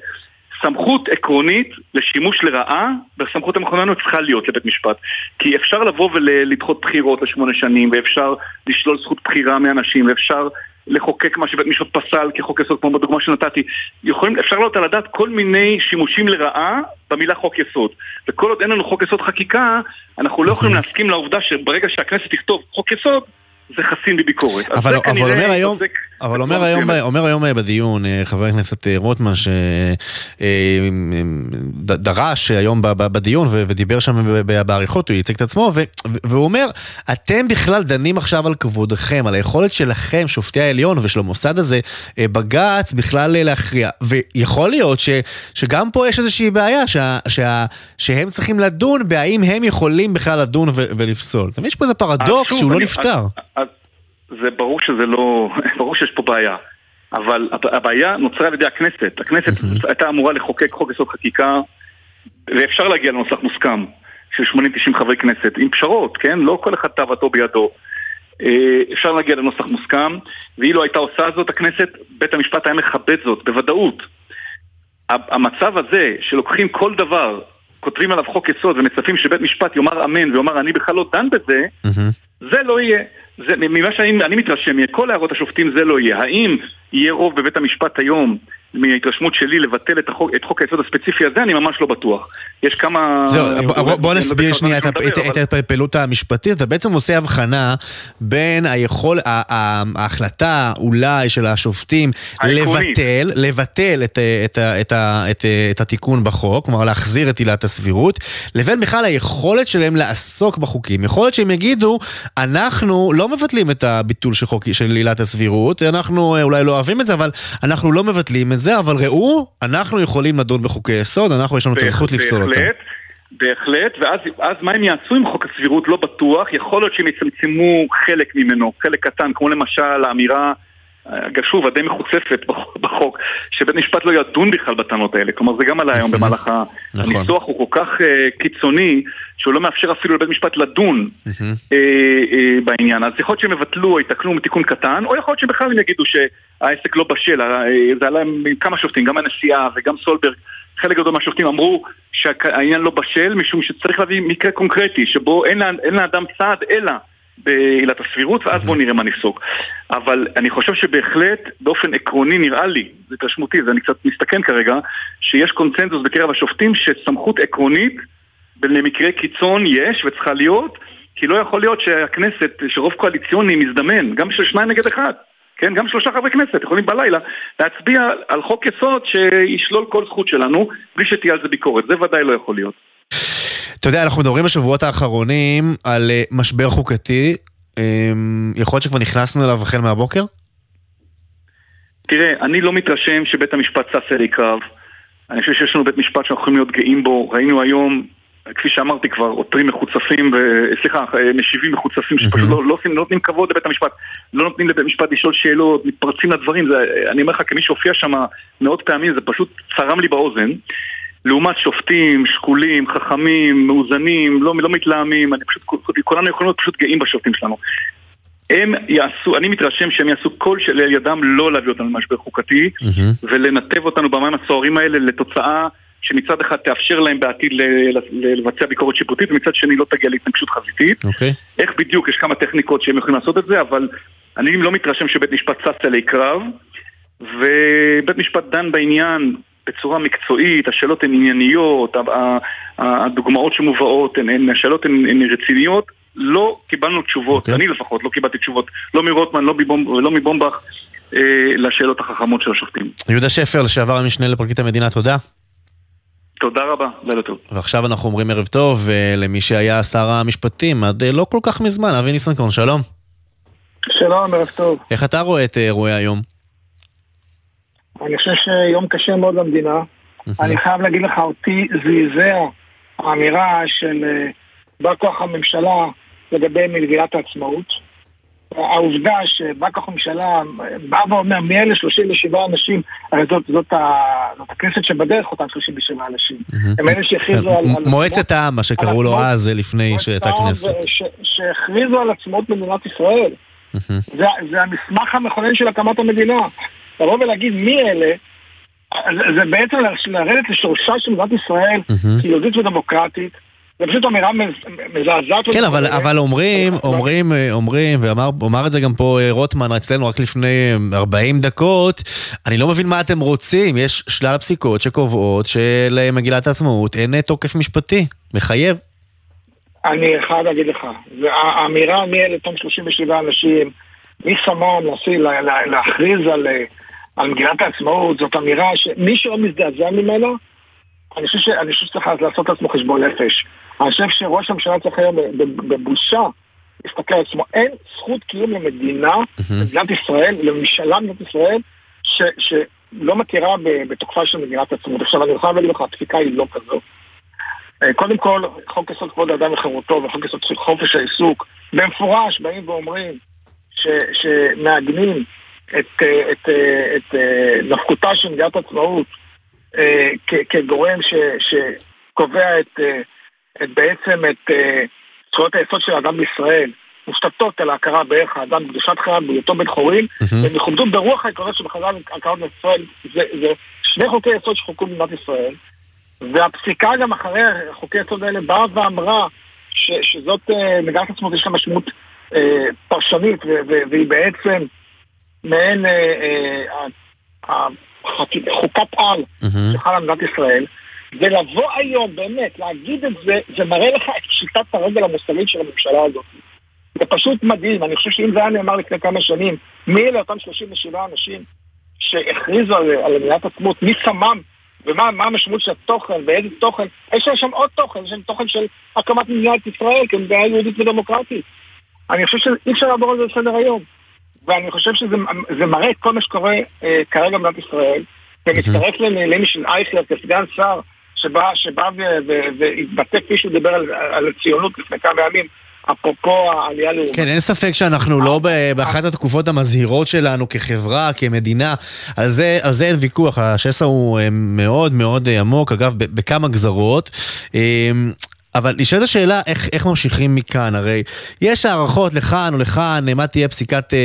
סמכות עקרונית לשימוש לרעה בסמכות המכוננות צריכה להיות לבית משפט. כי אפשר לבוא ולדחות בחירות לשמונה שנים, ואפשר לשלול זכות בחירה מאנשים, ואפשר לחוקק מה שבית משפט פסל כחוק יסוד, כמו בדוגמה שנתתי. יכולים, אפשר לעלות על הדעת כל מיני שימושים לרעה במילה חוק יסוד. וכל עוד אין לנו חוק יסוד חקיקה, אנחנו לא יכולים להסכים לעובדה שברגע שהכנסת תכתוב חוק יסוד, זה חסין בביקורת. אבל, אבל אומר היום, אבל אומר היום, אומר היום בדיון אה, חבר הכנסת אה, רוטמן שדרש אה, היום בדיון ודיבר שם באריכות, הוא ייצג את עצמו, והוא אומר, אתם בכלל דנים עכשיו על כבודכם, על היכולת שלכם, שופטי העליון ושל המוסד הזה, בג"ץ בכלל להכריע. ויכול להיות ש, שגם פה יש איזושהי בעיה, שה, שה, שהם צריכים לדון בהאם הם יכולים בכלל לדון ולפסול. יש פה איזה פרדוקס שהוא לא נפתר. זה ברור שזה לא, ברור שיש פה בעיה. אבל הבעיה נוצרה על ידי הכנסת. הכנסת הייתה אמורה לחוקק חוק יסוד חקיקה, ואפשר להגיע לנוסח מוסכם של 80-90 חברי כנסת, עם פשרות, כן? לא כל אחד תאוותו בידו. אה, אפשר להגיע לנוסח מוסכם, ואילו הייתה עושה זאת הכנסת, בית המשפט היה מכבד זאת, בוודאות. המצב הזה, שלוקחים כל דבר, כותבים עליו חוק יסוד ומצפים שבית משפט יאמר אמן ויאמר אני בכלל לא דן בזה, זה לא יהיה. זה, ממה שאני מתרשם, מכל הערות השופטים זה לא יהיה. האם יהיה רוב בבית המשפט היום מההתרשמות שלי לבטל את, החוק, את חוק היסוד הספציפי הזה, אני ממש לא בטוח. יש כמה... זהו, בוא, בוא נסביר שנייה את, את, את ההתפלפלות המשפטית. אתה בעצם עושה הבחנה בין היכול, ההחלטה אולי של השופטים לבטל, לבטל את, את, את, את, את התיקון בחוק, כלומר להחזיר את עילת הסבירות, לבין בכלל היכולת שלהם לעסוק בחוקים. יכול להיות שהם יגידו, אנחנו לא מבטלים את הביטול של, חוק, של עילת הסבירות, אנחנו אולי לא אוהבים את זה, אבל אנחנו לא מבטלים את זה, אבל ראו, אנחנו יכולים לדון בחוקי יסוד, אנחנו יש לנו את הזכות לפסול אותם. בהחלט, ואז אז מה הם יעשו עם חוק הסבירות לא בטוח, יכול להיות שהם יצמצמו חלק ממנו, חלק קטן, כמו למשל האמירה שוב, הדי מחוצפת בחוק, שבית משפט לא ידון בכלל בטענות האלה. כלומר, זה גם עלה היום נכון. במהלך נכון. הניסוח, הוא כל כך uh, קיצוני, שהוא לא מאפשר אפילו לבית משפט לדון uh, uh, בעניין. אז יכול להיות שהם יבטלו או יתקנו מתיקון קטן, או יכול להיות שבכלל הם יגידו שהעסק לא בשל. זה עלה עם כמה שופטים, גם הנשיאה וגם סולברג. חלק גדול מהשופטים אמרו שהעניין לא בשל, משום שצריך להביא מקרה קונקרטי, שבו אין לאדם צעד אלא בעילת הסבירות, ואז בואו נראה מה נפסוק. אבל אני חושב שבהחלט, באופן עקרוני נראה לי, זה התרשמותי, זה אני קצת מסתכן כרגע, שיש קונצנזוס בקרב השופטים שסמכות עקרונית למקרה קיצון יש וצריכה להיות, כי לא יכול להיות שהכנסת, שרוב קואליציוני מזדמן, גם של שניים נגד אחד, כן, גם שלושה חברי כנסת יכולים בלילה להצביע על חוק יסוד שישלול כל זכות שלנו בלי שתהיה על זה ביקורת, זה ודאי לא יכול להיות. אתה יודע, אנחנו מדברים בשבועות האחרונים על אה, משבר חוקתי. אמ, יכול להיות שכבר נכנסנו אליו החל מהבוקר? תראה, אני לא מתרשם שבית המשפט שש אלי קרב. אני חושב שיש לנו בית משפט שאנחנו יכולים להיות גאים בו. ראינו היום, כפי שאמרתי כבר, עותרים מחוצפים, ו... סליחה, אה, משיבים מחוצפים שפשוט לא, לא, לא נותנים כבוד לבית המשפט. לא נותנים לבית המשפט לשאול שאלות, מתפרצים לדברים. זה, אני אומר לך, כמי שהופיע שם מאות פעמים, זה פשוט צרם לי באוזן. לעומת שופטים, שקולים, חכמים, מאוזנים, לא, לא מתלהמים, אני פשוט, כולנו יכולים להיות פשוט גאים בשופטים שלנו. הם יעשו, אני מתרשם שהם יעשו כל שלאל ידם לא להביא אותנו למשבר חוקתי mm-hmm. ולנתב אותנו במים הסוערים האלה לתוצאה שמצד אחד תאפשר להם בעתיד לבצע ביקורת שיפוטית ומצד שני לא תגיע להתנגשות חזיתית. Okay. אוקיי. איך בדיוק, יש כמה טכניקות שהם יכולים לעשות את זה, אבל אני לא מתרשם שבית משפט צץ אלי קרב ובית משפט דן בעניין בצורה מקצועית, השאלות הן ענייניות, הדוגמאות שמובאות הן, הן השאלות הן, הן רציניות, לא קיבלנו תשובות, okay. אוקיי. אני לפחות לא קיבלתי תשובות, לא מרוטמן לא מבומב, ולא מבומבך, אה, לשאלות החכמות של השופטים. יהודה שפר, לשעבר המשנה לפרקליט המדינה, תודה. תודה רבה, לילה טוב. ועכשיו אנחנו אומרים ערב טוב אה, למי שהיה שר המשפטים עד אה, לא כל כך מזמן, אבי ניסנקורן, שלום. שלום, ערב טוב. איך אתה רואה את אירועי היום? אני חושב שיום קשה מאוד למדינה. אני חייב להגיד לך, אותי זעזע האמירה של אה, בא כוח הממשלה לגבי מגילת העצמאות. העובדה שבא כוח הממשלה בא ואומר מי אלה 37 אנשים, הרי זאת, זאת, זאת הכנסת שבדרך אותם 37 אנשים. הם אלה שהכריזו על... מועצת העם, מה שקראו לו אז לפני שהייתה כנסת. שהכריזו על עצמאות מדינת ישראל. זה, זה המסמך המכונן של הקמת המדינה. לבוא ולהגיד מי אלה זה בעצם לרדת לשורשה של מדינת ישראל כיהודית ודמוקרטית. זה פשוט אמירה מזעזעת. כן, אבל, אבל אומרים, אומרים, אומרים, ואמר את זה גם פה אה, רוטמן אצלנו רק לפני 40 דקות, אני לא מבין מה אתם רוצים, יש שלל פסיקות שקובעות שלמגילת העצמאות אין תוקף משפטי, מחייב. אני חייב להגיד לך, האמירה מי אלה אותם 37 אנשים, מי שמם להכריז על, על מגילת העצמאות, זאת אמירה שמי שלא מזדעזע ממנה, אני חושב שצריך לעשות לעצמו חשבון נפש. אני חושב שראש הממשלה צריך היום בבושה להסתכל על עצמו. אין זכות קיום למדינה, למדינת ישראל, לממשלה במדינת ישראל, שלא מכירה בתוקפה של מדינת עצמאות. עכשיו אני חייב להגיד לך, הפסיקה היא לא כזו. אה, קודם כל, חוק יסוד כבוד האדם וחירותו וחוק יסוד חופש העיסוק, במפורש באים ואומרים שמעגנים את, אה, את, אה, את, את נפקותה של מדינת עצמאות כגורם שקובע את, את בעצם את זכויות היסוד של האדם בישראל, מושתתות על ההכרה בערך האדם, קדושת חייו, בהיותו בן חורין, והם יכובדו ברוח העקרונות של בחז"ל הכרת בישראל. זה, זה שני חוקי יסוד שחוקקו במדינת ישראל. והפסיקה גם אחרי חוקי היסוד האלה באה ואמרה ש, שזאת אה, מגילת עצמאות יש לה משמעות אה, פרשנית והיא בעצם מעין אה, אה, חוקת על שחלה על מדינת ישראל. ולבוא היום באמת להגיד את זה זה מראה לך את שיטת הרגל המוסרית של הממשלה הזאת. זה פשוט מדהים, אני חושב שאם זה היה נאמר לפני כמה שנים מי אלה אותם 37 אנשים שהכריזו על, על מדינת עצמות, מי שמם? ומה המשמעות של התוכן, ואיזה תוכן, יש שם עוד תוכן, יש שם תוכן של הקמת מדינת ישראל כמדינה יהודית ודמוקרטית. אני חושב שאי אפשר לעבור על זה לסדר היום. ואני חושב שזה מראה את כל מה שקורה אה, כרגע במדינת ישראל, ומצטרף למילים של אייכלר כסגן שר, שבא, שבא והתבטא כפי שהוא דיבר על, על הציונות לפני כמה ימים, אפרופו העלייה לאומה. כן, אין ספק שאנחנו לא באחת התקופות המזהירות שלנו כחברה, כמדינה. על זה, על זה אין ויכוח, השסע הוא אה, מאוד מאוד אה, עמוק, אגב, בכמה גזרות. אה, אבל נשאלת השאלה איך, איך ממשיכים מכאן, הרי יש הערכות לכאן או לכאן, מה תהיה פסיקת אה,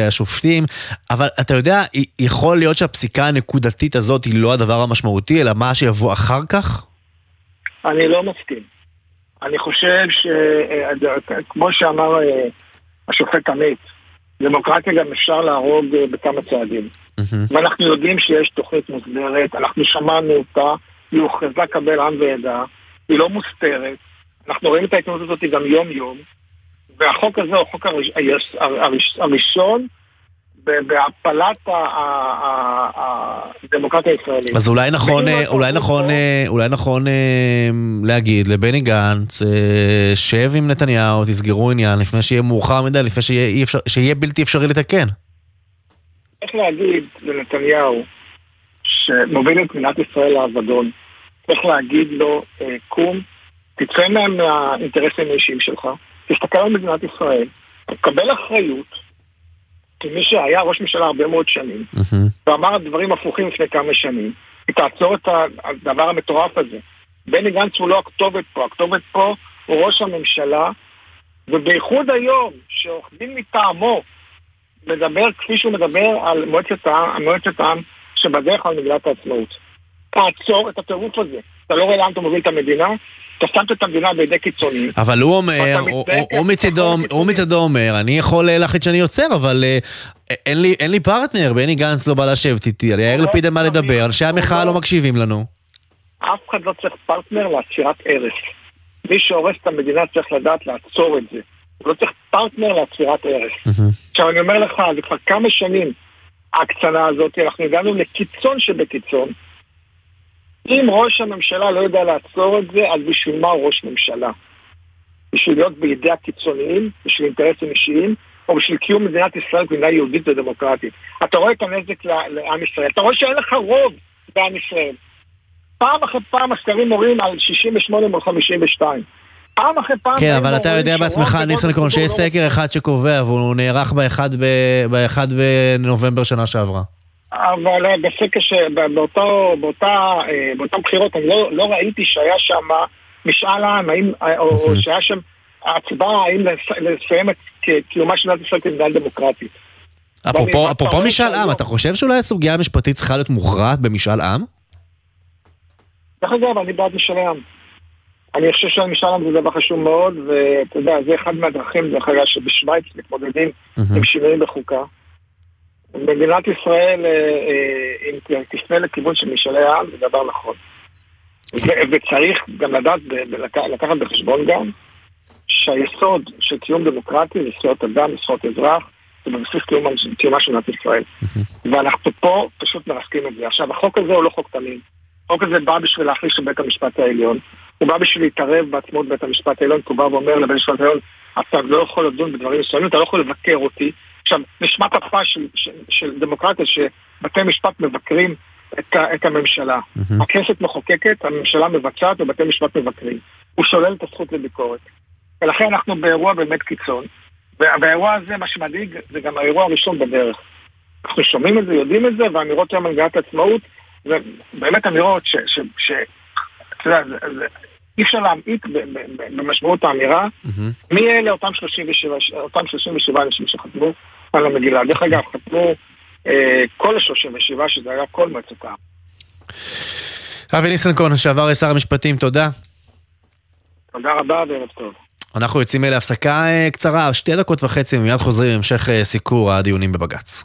אה, השופטים, אבל אתה יודע, יכול להיות שהפסיקה הנקודתית הזאת היא לא הדבר המשמעותי, אלא מה שיבוא אחר כך? אני לא מסכים. אני חושב שכמו שאמר אה, השופט עמית, דמוקרטיה גם אפשר להרוג אה, בכמה צעדים. ואנחנו יודעים שיש תוכנית מוסדרת, אנחנו שמענו אותה, היא הוכרזה קבל עם ועדה, היא לא מוסתרת, אנחנו רואים את העיתונות הזאת גם יום-יום, והחוק הזה הוא החוק הראשון בהפלת הדמוקרטיה הישראלית. אז אולי נכון, אה, אולי נכון, אה, אולי נכון אה, להגיד לבני גנץ, שב עם נתניהו, תסגרו עניין לפני שיהיה מאוחר מדי, לפני שיהיה, אפשר, שיהיה בלתי אפשרי לתקן. איך להגיד לנתניהו, שמוביל את מדינת ישראל לאבדון, איך להגיד לו, קום, תצא מהאינטרסים האישיים שלך, תסתכל על מדינת ישראל, תקבל אחריות, כמי שהיה ראש ממשלה הרבה מאוד שנים. ואמר דברים הפוכים לפני כמה שנים, תעצור את הדבר המטורף הזה. בני גנץ הוא לא הכתובת פה, הכתובת פה הוא ראש הממשלה, ובייחוד היום, שעורך דין מטעמו מדבר כפי שהוא מדבר על מועצת העם, מועצת העם שבדרך כלל מגילת העצמאות. תעצור את הטירוף הזה. אתה לא רואה לאן אתה מוביל את המדינה, אתה שמת את המדינה בידי קיצונים. אבל הוא אומר, הוא מצדו אומר, אני יכול אה, להחליט שאני עוצר, אבל אה, אין לי, אין לי פרטנר, בני גנץ לא בא לשבת איתי, על יאיר לפיד אין מה לדבר, אנשי המחאה לא מקשיבים לנו. אף אחד לא צריך פרטנר לעצירת הרס. מי שהורס את המדינה צריך לדעת לעצור את זה. הוא לא צריך פרטנר לעצירת הרס. עכשיו אני אומר לך, זה כבר כמה שנים ההקצנה הזאת, אנחנו הגענו לקיצון שבקיצון. אם ראש הממשלה לא יודע לעצור את זה, אז בשביל מה הוא ראש ממשלה? בשביל להיות בידי הקיצוניים, בשביל אינטרסים אישיים, או בשביל קיום מדינת ישראל כמדינה יהודית ודמוקרטית. אתה רואה את הנזק לעם ישראל, אתה רואה שאין לך רוב בעם ישראל. פעם אחרי פעם הסקרים מורים על 68 מול 52. פעם אחרי פעם... כן, אבל אתה יודע בעצמך, ניסנקורן, שיש לא סקר אחד שקובע, והוא נערך ב-1 בנובמבר שנה שעברה. אבל אה, בסקר שבאותו, באותה, אה, באותן בחירות אני לא, לא ראיתי שהיה שם משאל עם, האם, אה, או, או שהיה שם הצבעה האם לסיים את קיומה של מדינת ישראל כמדינה דמוקרטית. אפרופו משאל עם, אתה חושב שאולי הסוגיה המשפטית צריכה להיות מוכרעת במשאל עם? דרך אגב, אני בעד משאל עם. אני חושב שמשאל עם זה דבר חשוב מאוד, ואתה יודע, זה אחד מהדרכים, דרך אגב, שבשוויץ מתמודדים עם שינויים בחוקה. מדינת ישראל, אה, אה, אם תפנה לכיוון של משאלי עם, זה דבר נכון. וצריך גם לדעת, לקחת בחשבון גם, שהיסוד של קיום דמוקרטי זה זכויות אדם, זכויות אזרח, זה בבסיס קיומה של מדינת ישראל. ואנחנו פה פשוט מרסקים את זה. עכשיו, החוק הזה הוא לא חוק תמים. החוק הזה בא בשביל להחליש את בית המשפט העליון. הוא בא בשביל להתערב בעצמאות בית המשפט העליון, כי הוא בא ואומר לבית המשפט העליון, אתה לא יכול לדון בדברים מסוימים, אתה לא יכול לבקר אותי. עכשיו, נשמת אפה של, של, של דמוקרטיה שבתי משפט מבקרים את, את הממשלה. Mm-hmm. הכנסת מחוקקת, הממשלה מבצעת ובתי משפט מבקרים. הוא שולל את הזכות לביקורת. ולכן אנחנו באירוע באמת קיצון. והאירוע הזה, מה שמדאיג, זה גם האירוע הראשון בדרך. אנחנו שומעים את זה, יודעים את זה, והאמירות היום על מגילת העצמאות, זה באמת אמירות ש... ש, ש אתה יודע, אי אפשר להמעיט במשמעות האמירה. מי אלה אותם 37, אותם 37 אנשים שחתמו על המגילה. דרך אגב, חתמו אה, כל ה-37, שזה היה כל העם. אבי ניסנקורן, לשעבר שר המשפטים, תודה. תודה רבה וערב טוב. אנחנו יוצאים להפסקה אה, קצרה, שתי דקות וחצי, ומיד חוזרים להמשך אה, סיקור הדיונים בבג"ץ.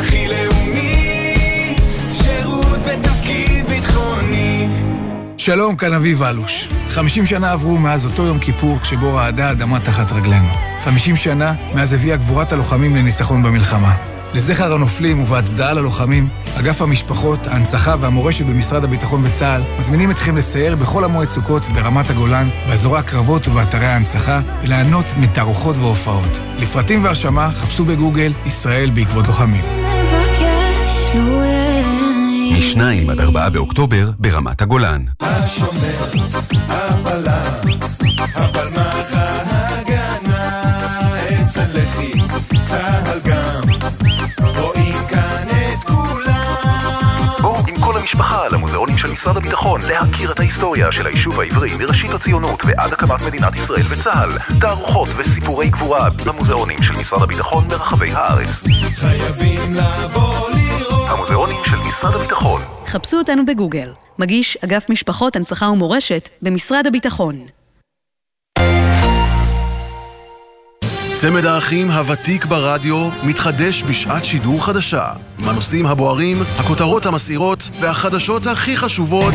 אחי שירות, אחי שלום, כאן אביב אלוש. 50 שנה עברו מאז אותו יום כיפור כשבו רעדה האדמה תחת רגלינו. 50 שנה מאז הביאה גבורת הלוחמים לניצחון במלחמה. לזכר הנופלים ובהצדעה ללוחמים, אגף המשפחות, ההנצחה והמורשת במשרד הביטחון וצה"ל מזמינים אתכם לסייר בכל המועד סוכות ברמת הגולן, באזורי הקרבות ובאתרי ההנצחה, וליהנות מתערוכות והופעות. לפרטים והרשמה חפשו בגוגל ישראל בעקבות לוחמים. מ-2 עד 4 באוקטובר ברמת הגולן. השומר, הבלם, הבלמח ההגנה, אצל לחי, צהל גם, רואים כאן את כולם. בואו עם כל המשפחה למוזיאונים של משרד הביטחון להכיר את ההיסטוריה של היישוב העברי מראשית הציונות ועד הקמת מדינת ישראל וצה"ל. תערוכות וסיפורי גבורה במוזיאונים של משרד הביטחון ברחבי הארץ. חייבים לבוא לראות המוזיאונים של משרד הביטחון. חפשו אותנו בגוגל. מגיש אגף משפחות, הנצחה ומורשת במשרד הביטחון. צמד האחים הוותיק ברדיו מתחדש בשעת שידור חדשה עם הנושאים הבוערים, הכותרות המסעירות והחדשות הכי חשובות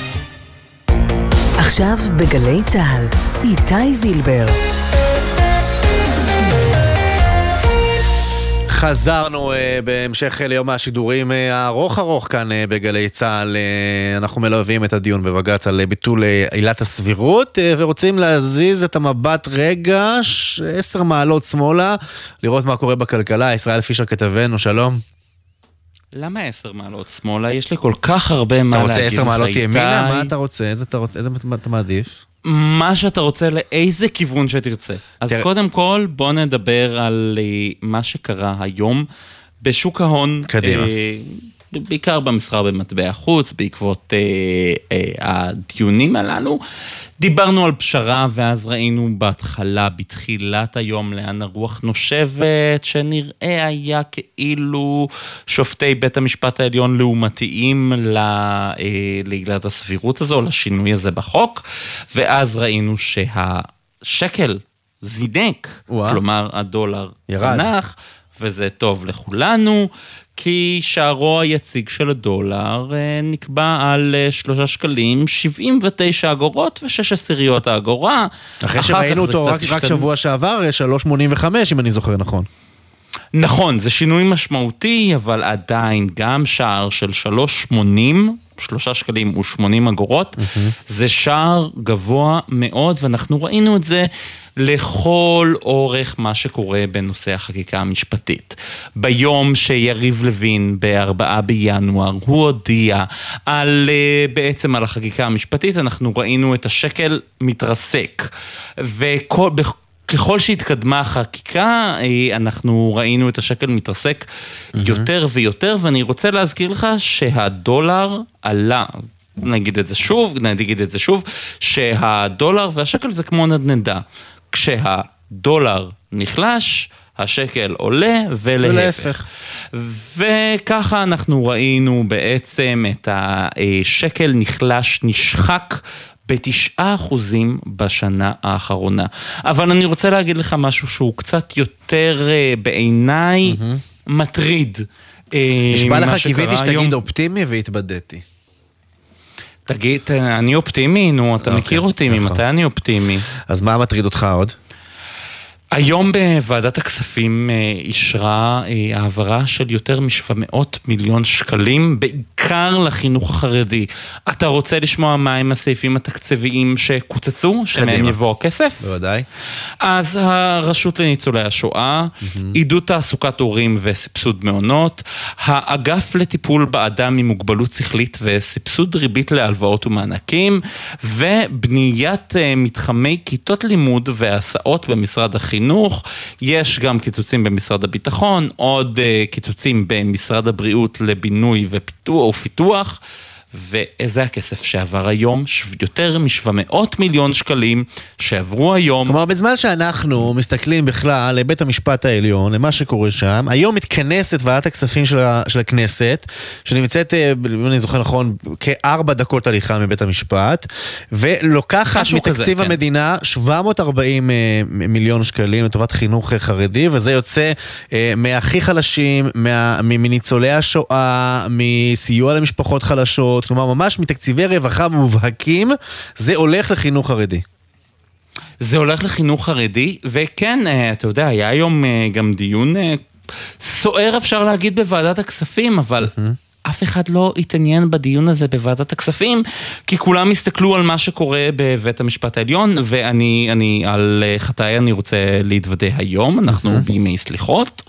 עכשיו בגלי צה"ל, איתי זילבר. חזרנו uh, בהמשך ליום השידורים uh, הארוך ארוך כאן uh, בגלי צה"ל. Uh, אנחנו מלווים את הדיון בבג"ץ על ביטול uh, עילת הסבירות uh, ורוצים להזיז את המבט רגע עשר מעלות שמאלה, לראות מה קורה בכלכלה. ישראל פישר כתבנו, שלום. למה עשר מעלות שמאלה? יש לי כל כך הרבה מה להגיד. אתה רוצה עשר מעלות ימינה? מה אתה רוצה? איזה אתה, איזה אתה מעדיף? מה שאתה רוצה, לאיזה כיוון שתרצה. אז תראה. קודם כל, בוא נדבר על מה שקרה היום בשוק ההון. קדימה. אה, בעיקר במסחר במטבע חוץ, בעקבות אה, אה, הדיונים הללו. דיברנו על פשרה ואז ראינו בהתחלה, בתחילת היום, לאן הרוח נושבת, שנראה היה כאילו שופטי בית המשפט העליון לעומתיים ל- אה, לעילת הסבירות הזו, לשינוי הזה בחוק, ואז ראינו שהשקל זינק, כלומר הדולר ירד. צנח, וזה טוב לכולנו. כי שערו היציג של הדולר אה, נקבע על אה, שלושה שקלים, 79 אגורות ושש עשיריות האגורה. אחרי אחר שראינו אותו רק, רק. שבוע שעבר, 3.85 אם אני זוכר נכון. נכון, זה שינוי משמעותי, אבל עדיין גם שער של 3.80, שלושה שקלים ו-80 אגורות, זה שער גבוה מאוד, ואנחנו ראינו את זה לכל אורך מה שקורה בנושא החקיקה המשפטית. ביום שיריב לוין, ב-4 בינואר, הוא הודיע על, אה, בעצם על החקיקה המשפטית, אנחנו ראינו את השקל מתרסק. וכל... ככל שהתקדמה החקיקה, אה, אנחנו ראינו את השקל מתרסק יותר ויותר, ואני רוצה להזכיר לך שהדולר עלה. נגיד את זה שוב, נגיד את זה שוב, שהדולר והשקל זה כמו נדנדה. כשהדולר נחלש, השקל עולה ולהפך. וככה אנחנו ראינו בעצם את השקל נחלש, נשחק. בתשעה אחוזים בשנה האחרונה. אבל אני רוצה להגיד לך משהו שהוא קצת יותר אה, בעיניי מטריד. אה, נשבע לך, קיוויתי היום. שתגיד אופטימי והתבדיתי. תגיד, אה, אני אופטימי, נו, אתה מכיר אותי, ממתי אני אופטימי? אז מה מטריד אותך עוד? היום בוועדת הכספים אה, אישרה אה, העברה של יותר מ-700 מיליון שקלים, בעיקר לחינוך החרדי. אתה רוצה לשמוע מהם הסעיפים התקציביים שקוצצו, שמהם. יבוא הכסף? בוודאי. אז הרשות לניצולי השואה, עידוד תעסוקת הורים וסבסוד מעונות, האגף לטיפול באדם עם מוגבלות שכלית וסבסוד ריבית להלוואות ומענקים, ובניית אה, מתחמי כיתות לימוד והסעות במשרד החינוך. יש גם קיצוצים במשרד הביטחון, עוד אה, קיצוצים במשרד הבריאות לבינוי ופיתוח. וזה הכסף שעבר היום, יותר מ-700 מיליון שקלים שעברו היום. כלומר, בזמן שאנחנו מסתכלים בכלל לבית המשפט העליון, למה שקורה שם, היום מתכנסת ועדת הכספים של, ה- של הכנסת, שנמצאת, אה, אם אני זוכר נכון, כארבע דקות הליכה מבית המשפט, ולוקחת מתקציב כזה, כן. המדינה 740 אה, מיליון שקלים לטובת חינוך אה, חרדי, וזה יוצא מהכי חלשים, מה, מניצולי השואה, מסיוע למשפחות חלשות, כלומר ממש מתקציבי רווחה מובהקים, זה הולך לחינוך חרדי. זה הולך לחינוך חרדי, וכן, אה, אתה יודע, היה היום אה, גם דיון אה, סוער אפשר להגיד בוועדת הכספים, אבל אף אחד לא התעניין בדיון הזה בוועדת הכספים, כי כולם הסתכלו על מה שקורה בבית המשפט העליון, ואני, אני, על אה, חטאי אני רוצה להתוודה היום, אנחנו בימי סליחות.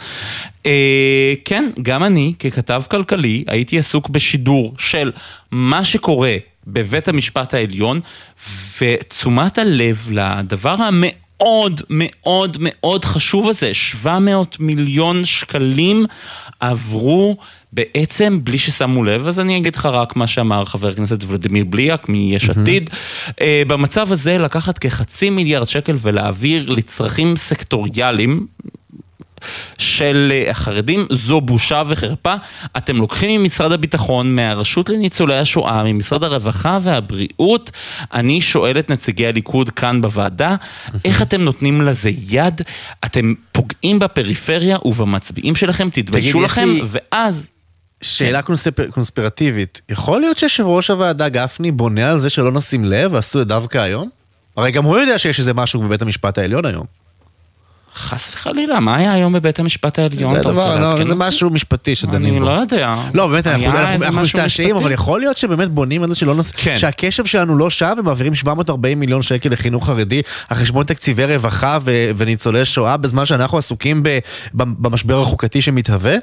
אה, כן, גם אני, ככתב כלכלי, הייתי עסוק בשידור של מה שקורה בבית המשפט העליון, ותשומת הלב לדבר המאוד מאוד מאוד חשוב הזה, 700 מיליון שקלים עברו בעצם בלי ששמו לב, אז אני אגיד לך רק מה שאמר חבר הכנסת ולדימיר בליאק מיש עתיד. אה, במצב הזה לקחת כחצי מיליארד שקל ולהעביר לצרכים סקטוריאליים, של אה, החרדים, זו בושה וחרפה. אתם לוקחים ממשרד הביטחון, מהרשות לניצולי השואה, ממשרד הרווחה והבריאות. אני שואל את נציגי הליכוד כאן בוועדה, איך אתם נותנים לזה יד? אתם פוגעים בפריפריה ובמצביעים שלכם, תתביישו לכם, לי- ואז... שאלה קונספ... קונספירטיבית, יכול להיות שיושב ראש הוועדה גפני בונה על זה שלא נשים לב ועשו את דווקא היום? הרי גם הוא יודע שיש איזה משהו בבית המשפט העליון היום. חס וחלילה, מה היה היום בבית המשפט העליון? זה דבר, לא, זה? משהו משפטי שדנים אני בו. לא יודע. לא, באמת, אנחנו, איזה משתעשעים? אבל יכול להיות שבאמת בונים על זה שלא נוס... כן. שהקשב שלנו לא שם ומעבירים 740 מיליון שקל לחינוך חרדי על חשבון תקציבי רווחה ו... וניצולי שואה בזמן שאנחנו עסוקים. ב- במשבר החוקתי שמתהווה?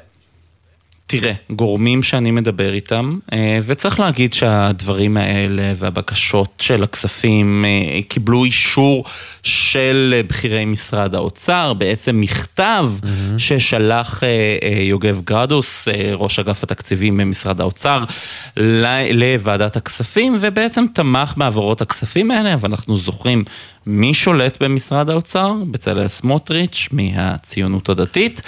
תראה, גורמים שאני מדבר איתם, אה, וצריך להגיד שהדברים האלה והבקשות של הכספים אה, קיבלו אישור של בכירי משרד האוצר, בעצם מכתב ששלח אה, יוגב גרדוס, ראש אגף התקציבים במשרד האוצר, לוועדת הכספים, ובעצם תמך בהעברות הכספים האלה, ואנחנו זוכרים מי שולט במשרד האוצר? בצלאל סמוטריץ' מהציונות הדתית.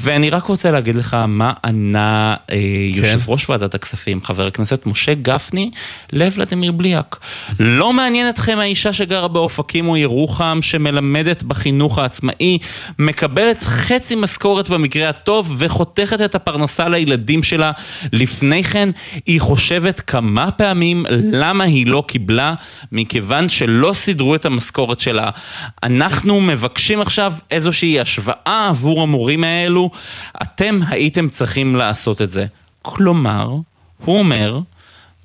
ואני רק רוצה להגיד לך מה ענה אה, יושב ראש ועדת הכספים, חבר הכנסת משה גפני, לוולדימיר בליאק. לא מעניין אתכם האישה שגרה באופקים או ירוחם, שמלמדת בחינוך העצמאי, מקבלת חצי משכורת במקרה הטוב וחותכת את הפרנסה לילדים שלה. לפני כן היא חושבת כמה פעמים למה היא לא קיבלה, מכיוון שלא סידרו את המשכורת שלה. אנחנו מבקשים עכשיו איזושהי השוואה עבור המורים האלו, אתם הייתם צריכים לעשות את זה. כלומר, הוא אומר,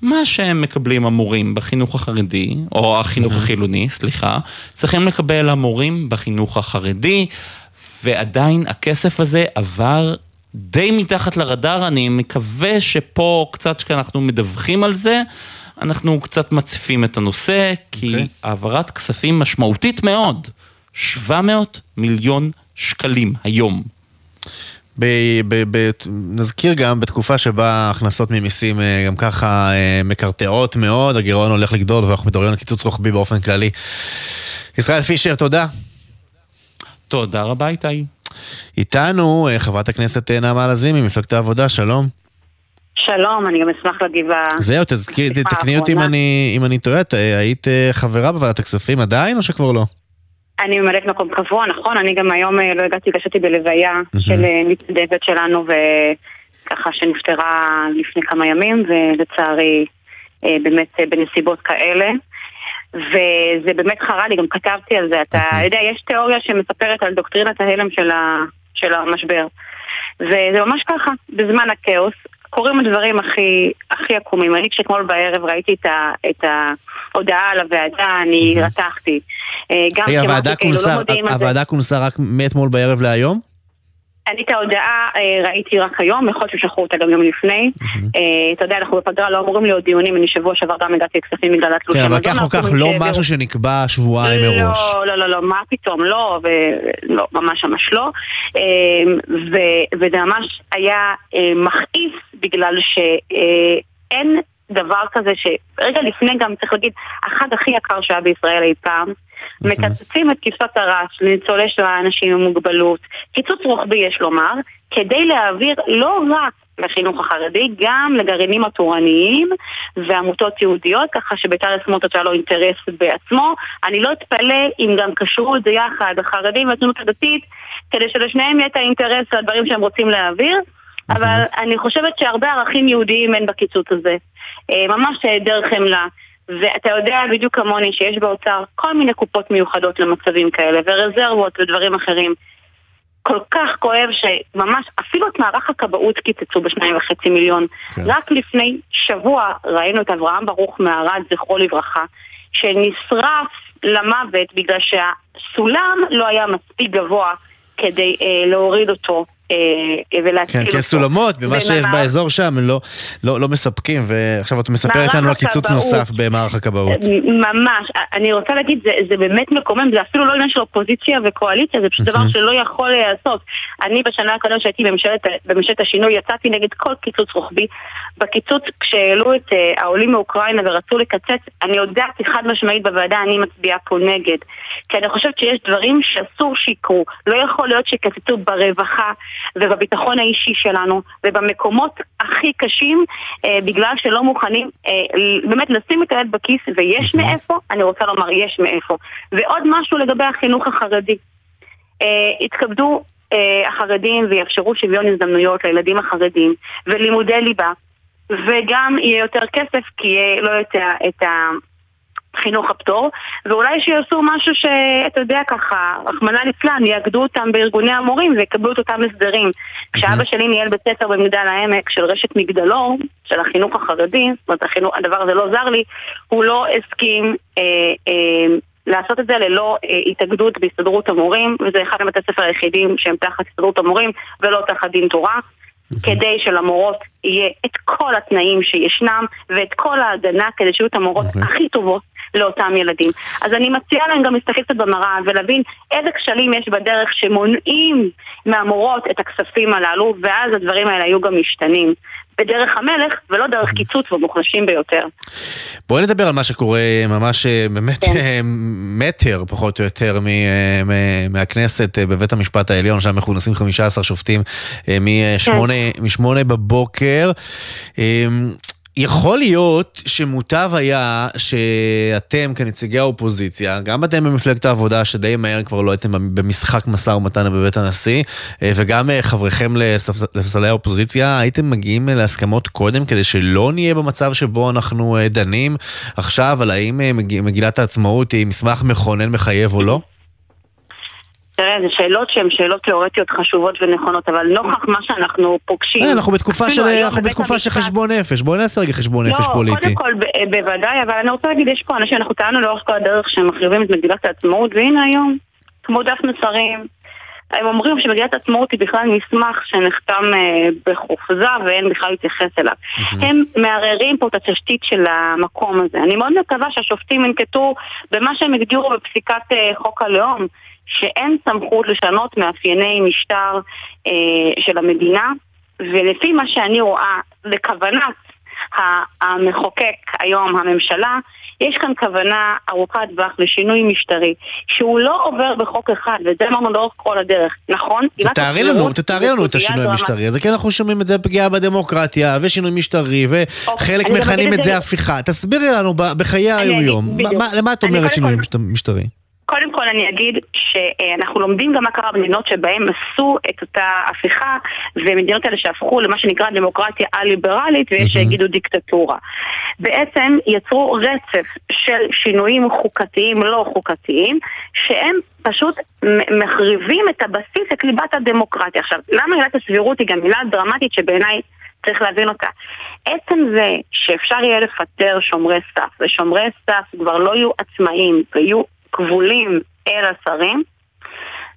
מה שהם מקבלים המורים בחינוך החרדי, או החינוך החילוני, סליחה, צריכים לקבל המורים בחינוך החרדי, ועדיין הכסף הזה עבר די מתחת לרדאר, אני מקווה שפה קצת כשאנחנו מדווחים על זה, אנחנו קצת מציפים את הנושא, כי okay. העברת כספים משמעותית מאוד, 700 מיליון שקלים היום. ב, ב, ב, נזכיר גם בתקופה שבה ההכנסות ממיסים אה, גם ככה אה, מקרטעות מאוד, הגירעון הולך לגדול ואנחנו מדברים על קיצוץ רוחבי באופן כללי. ישראל פישר, תודה. תודה רבה איתי. איתנו אה, חברת הכנסת נעמה לזימי, מפלגת העבודה, שלום. שלום, אני גם אשמח להגיב זהו, תזכיר, תקני אותי אם אני, אם אני טועה, היית חברה בוועדת הכספים עדיין או שכבר לא? אני ממלאת מקום קבוע, נכון, אני גם היום לא הגעתי, הגשתי בלוויה של מתנדבת שלנו וככה שנפטרה לפני כמה ימים ולצערי באמת בנסיבות כאלה. וזה באמת חרה לי, גם כתבתי על זה, אתה יודע, יש תיאוריה שמספרת על דוקטרינת ההלם של, ה, של המשבר. וזה ממש ככה, בזמן הכאוס קורים הדברים הכי, הכי עקומים. אני כשאתמול בערב ראיתי את, ה, את ההודעה על הוועדה, אני רתחתי. גם רגע, הוועדה כונסה, לא הוועדה כונסה רק מאתמול בערב להיום? אני את ההודעה ראיתי רק היום, יכול להיות ששלחו אותה גם יום לפני. אתה יודע, אנחנו בפגרה לא אמורים להיות דיונים, אני שבוע שעבר גם הגעתי לכספים בגלל התלושי מזון. כן, אבל כך או כך לא משהו שנקבע שבועיים מראש. לא, לא, לא, לא, מה פתאום, לא, ולא, ממש ממש לא. וזה ממש היה מכעיס בגלל שאין דבר כזה שרגע לפני גם צריך להגיד, החג הכי יקר שהיה בישראל אי פעם, מקצצים את כבשת הרש לניצולי שואה, אנשים עם מוגבלות, קיצוץ רוחבי יש לומר, כדי להעביר לא רק לחינוך החרדי, גם לגרעינים התורניים ועמותות יהודיות, ככה שבצלאל סמוטריץ' היה לו אינטרס בעצמו. אני לא אתפלא אם גם קשרו את זה יחד, החרדים והציונות הדתית, כדי שלשניהם יהיה את האינטרס לדברים שהם רוצים להעביר. אבל אני חושבת שהרבה ערכים יהודיים אין בקיצוץ הזה. ממש דרך חמלה. ואתה יודע בדיוק כמוני שיש באוצר כל מיני קופות מיוחדות למצבים כאלה, ורזרבות ודברים אחרים. כל כך כואב שממש, אפילו את מערך הכבאות קיצצו בשניים וחצי מיליון. כן. רק לפני שבוע ראינו את אברהם ברוך מערד, זכרו לברכה, שנשרף למוות בגלל שהסולם לא היה מספיק גבוה כדי אה, להוריד אותו. ולהציל אותו. כן, כי הסולמות במה שיש באזור שם לא, לא, לא מספקים, ועכשיו את מספרת לנו על קיצוץ נוסף במערך הכבאות. ממש, אני רוצה להגיד, זה, זה באמת מקומם, זה אפילו לא עניין של אופוזיציה וקואליציה, זה פשוט דבר שלא יכול להיעשות. אני בשנה הקודמת שהייתי בממשלת, בממשלת השינוי יצאתי נגד כל קיצוץ רוחבי. בקיצוץ, כשהעלו את uh, העולים מאוקראינה ורצו לקצץ, אני הודעתי חד משמעית בוועדה, אני מצביעה פה נגד. כי אני חושבת שיש דברים שאסור שיקרו. לא יכול להיות שיקצצו ברווחה. ובביטחון האישי שלנו, ובמקומות הכי קשים, אה, בגלל שלא מוכנים אה, באמת לשים את היד בכיס, ויש מאיפה, אני רוצה לומר, יש מאיפה. ועוד משהו לגבי החינוך החרדי. אה, התכבדו אה, החרדים ויאפשרו שוויון הזדמנויות לילדים החרדים, ולימודי ליבה, וגם יהיה יותר כסף, כי יהיה לא ה... את ה חינוך הפטור, ואולי שיעשו משהו שאתה יודע ככה, רחמנא ליצלן, יאגדו אותם בארגוני המורים ויקבלו את אותם הסדרים. כשאבא שלי ניהל בית ספר במגדל העמק של רשת מגדלור, של החינוך החרדי, זאת אומרת החינוך, הדבר הזה לא זר לי, הוא לא הסכים אה, אה, לעשות את זה ללא אה, התאגדות בהסתדרות המורים, וזה אחד מבתי הספר היחידים שהם תחת הסתדרות המורים ולא תחת דין תורה. כדי שלמורות יהיה את כל התנאים שישנם ואת כל ההגנה כדי שיהיו את המורות הכי טובות לאותם ילדים. אז אני מציעה להם גם להסתכל קצת במראה ולהבין איזה כשלים יש בדרך שמונעים מהמורות את הכספים הללו, ואז הדברים האלה היו גם משתנים. בדרך המלך ולא דרך קיצוץ במוחלשים ביותר. בואי נדבר על מה שקורה ממש אה, באמת כן. מטר פחות או יותר אה, מהכנסת אה, בבית המשפט העליון, שם מכונסים 15 שופטים משמונה, כן. משמונה בבוקר. יכול להיות שמוטב היה שאתם כנציגי האופוזיציה, גם אתם במפלגת העבודה שדי מהר כבר לא הייתם במשחק משא ומתן בבית הנשיא, אה, וגם אה, חבריכם לספסלי האופוזיציה, הייתם מגיעים להסכמות קודם כדי שלא נהיה במצב שבו אנחנו אה, דנים עכשיו על האם מגילת העצמאות היא מסמך מכונן מחייב או לא? תראה, זה שאלות שהן שאלות תיאורטיות חשובות ונכונות, אבל נוכח מה שאנחנו פוגשים... אה, אנחנו בתקופה של, אנחנו בתקופה של חשבון נפש, בואי נעשה רגע חשבון נפש פוליטי. לא, קודם כל, בוודאי, אבל אני רוצה להגיד, יש פה אנשים, אנחנו טענו לאורך כל הדרך שהם מחריבים את מגילת העצמאות, והנה היום, כמו דף מסרים, הם אומרים שמגילת העצמאות היא בכלל מסמך שנחתם אה, בחופזה ואין בכלל להתייחס אליו. הם מערערים פה את התשתית של המקום הזה. אני מאוד מקווה שהשופטים ינקטו במה שהם הגדירו בפסיקת אה, חוק הלאום. שאין סמכות לשנות מאפייני משטר אה, של המדינה, ולפי מה שאני רואה, לכוונת המחוקק היום, הממשלה, יש כאן כוונה ארוכת טווח לשינוי משטרי, שהוא לא עובר בחוק אחד, וזה אמרנו לאורך כל הדרך, נכון? תתארי לנו, תתארי לנו את השינוי המשטרי הזה, כי אנחנו שומעים את זה פגיעה בדמוקרטיה, ושינוי משטרי, וחלק אוקיי, מכנים את זה הפיכה. תסבירי לנו בחיי היום-יום, למה את אומרת שינוי משטרי? קודם כל אני אגיד שאנחנו לומדים גם מה קרה במדינות שבהן עשו את אותה הפיכה ומדינות האלה שהפכו למה שנקרא דמוקרטיה א-ליברלית ויש שיגידו דיקטטורה. בעצם יצרו רצף של שינויים חוקתיים לא חוקתיים שהם פשוט מחריבים את הבסיס, את ליבת הדמוקרטיה. עכשיו, למה עילת הסבירות היא גם מילה דרמטית שבעיניי צריך להבין אותה. עצם זה שאפשר יהיה לפטר שומרי סף, ושומרי סף כבר לא יהיו עצמאים ויהיו כבולים אל השרים,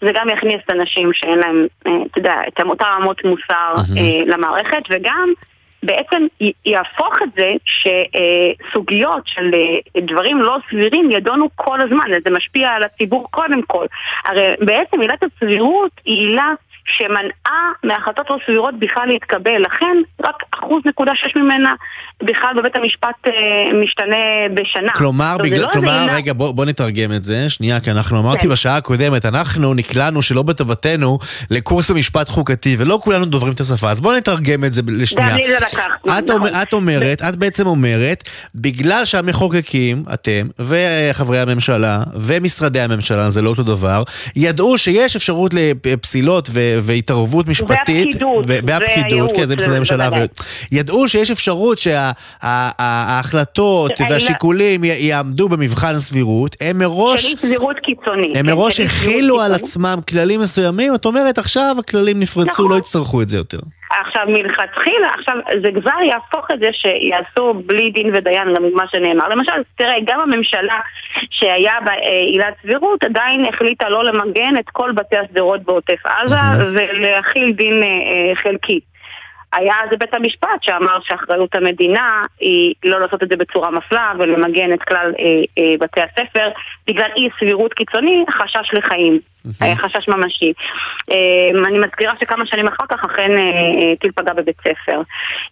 זה גם יכניס אנשים שאין להם, אה, אתה יודע, את אותן רמות מוסר אה, למערכת, וגם בעצם יהפוך את זה שסוגיות של אה, דברים לא סבירים ידונו כל הזמן, זה משפיע על הציבור קודם כל. הרי בעצם עילת הסבירות היא עילה שמנעה מהחלטות לא סבירות בכלל להתקבל. לכן רק אחוז נקודה שש ממנה בכלל בבית המשפט אה, משתנה בשנה. כלומר, בגלל, לא כלומר אינה... רגע, בוא, בוא נתרגם את זה, שנייה, כי אנחנו אמרתי כן. בשעה הקודמת, אנחנו נקלענו שלא בטובתנו לקורס במשפט חוקתי, ולא כולנו דוברים את השפה, אז בוא נתרגם את זה לשנייה. גם לי זה לקח. את, אומר, את אומרת, את בעצם אומרת, בגלל שהמחוקקים, אתם, וחברי הממשלה, ומשרדי הממשלה, זה לא אותו דבר, ידעו שיש אפשרות לפסילות ו... והתערבות משפטית. והפקידות. והפקידות, כן, זה משרדי הממשלה. ידעו שיש אפשרות שההחלטות והשיקולים יעמדו במבחן סבירות, הם מראש... של סבירות קיצונית. הם מראש הכילו על עצמם כללים מסוימים, את אומרת עכשיו הכללים נפרצו, נכון. לא יצטרכו את זה יותר. עכשיו מלכתחילה, עכשיו זה כבר יהפוך את זה שיעשו בלי דין ודיין גם ממה שנאמר. למשל, תראה, גם הממשלה שהיה בה עילת סבירות עדיין החליטה לא למגן את כל בתי השדרות בעוטף עזה ולהכיל דין אה, חלקי. היה זה בית המשפט שאמר שאחריות המדינה היא לא לעשות את זה בצורה מפלה ולמגן את כלל אה, אה, בתי הספר בגלל אי סבירות קיצוני, חשש לחיים, אה, חשש ממשי. אה, אני מזכירה שכמה שנים אחר כך אכן אה, אה, טיל פגע בבית ספר.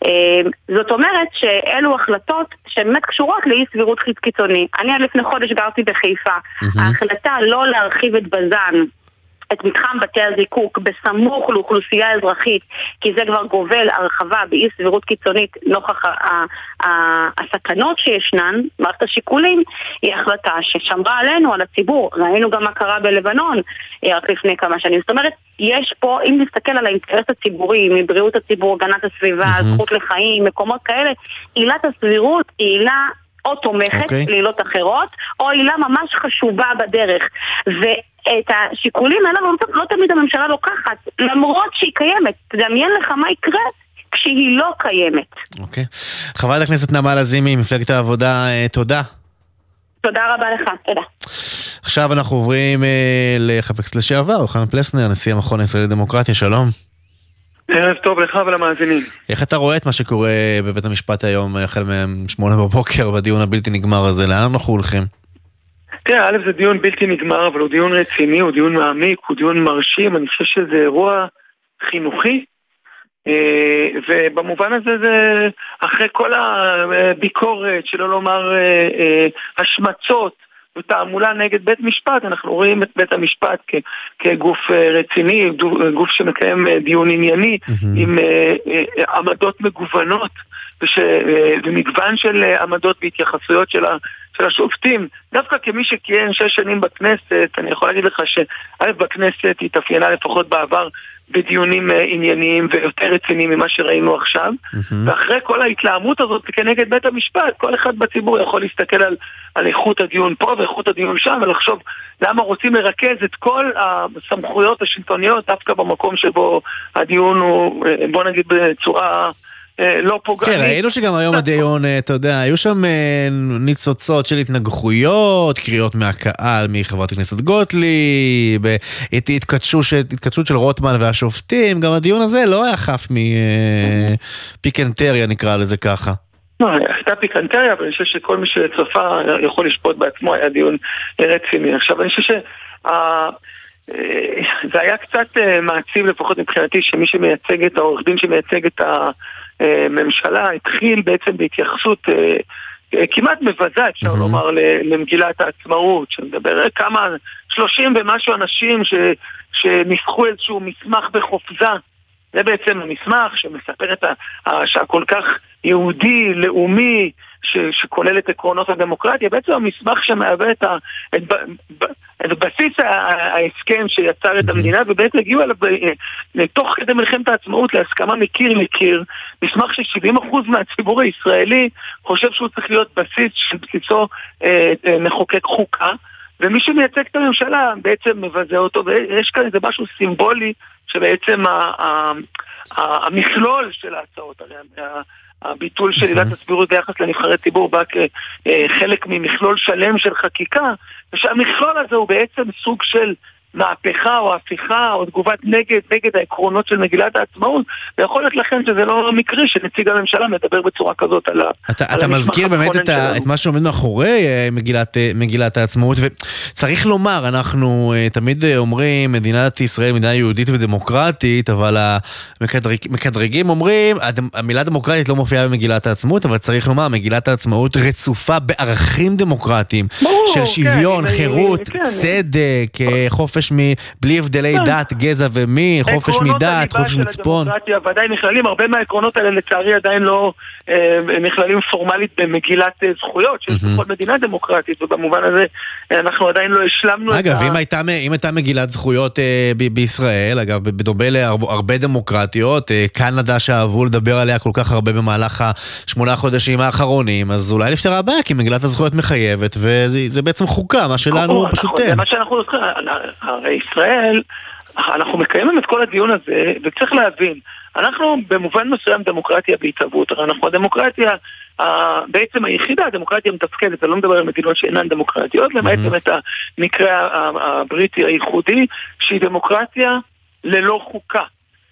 אה, זאת אומרת שאלו החלטות שבאמת קשורות לאי סבירות קיצוני. אני עד לפני חודש גרתי בחיפה. ההחלטה לא להרחיב את בז"ן את מתחם בתי הזיקוק בסמוך לאוכלוסייה אזרחית, כי זה כבר גובל הרחבה באי סבירות קיצונית נוכח הסכנות שישנן, מערכת השיקולים, היא החלטה ששמרה עלינו, על הציבור. ראינו גם מה קרה בלבנון אה, רק לפני כמה שנים. זאת אומרת, יש פה, אם נסתכל על האינטרס הציבורי, מבריאות הציבור, הגנת הסביבה, mm-hmm. זכות לחיים, מקומות כאלה, עילת הסבירות היא עילה או תומכת okay. אוקיי. לעילות אחרות, או עילה ממש חשובה בדרך. ואת השיקולים האלה לא, לא תמיד הממשלה לוקחת, למרות שהיא קיימת. תדמיין לך מה יקרה כשהיא לא קיימת. אוקיי. Okay. חברת הכנסת נעמה לזימי, מפלגת העבודה, אה, תודה. תודה רבה לך, תודה. עכשיו אנחנו עוברים אה, לחבר הכנסת לשעבר, אוחנה פלסנר, נשיא המכון הישראלי לדמוקרטיה, שלום. ערב טוב לך ולמאזינים. איך אתה רואה את מה שקורה בבית המשפט היום, החל משמונה בבוקר, בדיון הבלתי נגמר הזה? לאן אנחנו הולכים? תראה, א' זה דיון בלתי נגמר, אבל הוא דיון רציני, הוא דיון מעמיק, הוא דיון מרשים, אני חושב שזה אירוע חינוכי, אה, ובמובן הזה זה אחרי כל הביקורת, שלא לומר אה, אה, השמצות ותעמולה נגד בית משפט, אנחנו רואים את בית המשפט כ- כגוף רציני, גוף שמקיים דיון ענייני עם אה, אה, עמדות מגוונות וש, ומגוון של אה, עמדות והתייחסויות של, ה, של השופטים. דווקא כמי שכיהן שש שנים בכנסת, אני יכול להגיד לך שא' בכנסת התאפיינה לפחות בעבר בדיונים אה, ענייניים ויותר רציניים ממה שראינו עכשיו. ואחרי כל ההתלהמות הזאת כנגד בית המשפט, כל אחד בציבור יכול להסתכל על, על איכות הדיון פה ואיכות הדיון שם ולחשוב למה רוצים לרכז את כל הסמכויות השלטוניות דווקא במקום שבו הדיון הוא, אה, בוא נגיד בצורה... אה, לא פוגענית. כן, ראינו שגם היום הדיון, אה, אתה יודע, היו שם אה, ניצוצות של התנגחויות, קריאות מהקהל מחברת הכנסת גוטליב, הת- התכתשות של- רוטמן והשופטים, גם הדיון הזה לא היה חף מפיקנטריה, נקרא לזה ככה. לא, הייתה פיקנטריה, אבל אני חושב שכל מי שצפה יכול לשפוט בעצמו, היה דיון רציני. עכשיו, אני חושב ש... ה- אה, זה היה קצת מעציב לפחות מבחינתי שמי שמייצג את העורך דין שמייצג את הממשלה התחיל בעצם בהתייחסות אה, אה, כמעט מבזה אפשר לומר ל- למגילת העצמאות שמדבר כמה שלושים ומשהו אנשים ש, שניסחו איזשהו מסמך בחופזה זה בעצם המסמך שמספר את. ה- שהכל כך יהודי, לאומי, ש, שכולל את עקרונות הדמוקרטיה, בעצם המסמך שמהווה את, ה, את, את בסיס ההסכם שיצר את המדינה, ובעצם הגיעו אליו אה, תוך כדי מלחמת העצמאות להסכמה מקיר לקיר, מסמך ש-70% מהציבור הישראלי חושב שהוא צריך להיות בסיס שבסיסו אה, אה, מחוקק חוקה. ומי שמייצג את הממשלה בעצם מבזה אותו, ויש כאן איזה משהו סימבולי שבעצם ה- ה- ה- המכלול של ההצעות, הרי הביטול של עילת הסבירות ביחס לנבחרי ציבור בא כחלק ממכלול שלם של חקיקה, ושהמכלול הזה הוא בעצם סוג של מהפכה או הפיכה או תגובת נגד, נגד העקרונות של מגילת העצמאות, ויכול להיות לכן שזה לא מקרי שנציג הממשלה מדבר בצורה כזאת על, ה- אתה, על אתה המסמך מזכיר באמת את, ה, שלנו. את מה שעומד מאחורי אה, מגילת, אה, מגילת העצמאות, וצריך לומר, אנחנו אה, תמיד אומרים מדינת ישראל מדינה יהודית ודמוקרטית, אבל המקדרגים אומרים, המילה דמוקרטית לא מופיעה במגילת העצמאות, אבל צריך לומר, מגילת העצמאות רצופה בערכים דמוקרטיים, ברור, של כן, שוויון, אני- חירות, כן. צדק, אה, חופש מ... בלי הבדלי כן. דת, גזע ומין, חופש עקרונות מדת, הליבה חופש של מצפון. הדמוקרטיה ודאי נכללים, הרבה מהעקרונות האלה לצערי עדיין לא אה, נכללים פורמלית במגילת אה, זכויות שיש בכל מדינה דמוקרטית, ובמובן הזה אה, אנחנו עדיין לא השלמנו אגב, את ה... הייתה, אם הייתה מגילת זכויות בישראל, אגב, בדומה להרבה דמוקרטיות, קנדה שאהבו לדבר עליה כל כך הרבה במהלך השמונה חודשים האחרונים, אז אולי נפתרה הבעיה, כי מגילת הזכויות מחייבת, וזה זה בעצם חוקה, מה שלנו נכון, פשוט נכון, אין. זה מה שאנחנו זוכרים, הרי ישראל, אנחנו מקיימים את כל הדיון הזה, וצריך להבין, אנחנו במובן מסוים דמוקרטיה בהתהוות, הרי אנחנו הדמוקרטיה ה- בעצם היחידה, הדמוקרטיה מתפקדת, אני לא מדבר על מדינות שאינן דמוקרטיות, למעט באמת המקרה הבריטי הייחודי, שהיא דמוקרטיה ללא חוקה.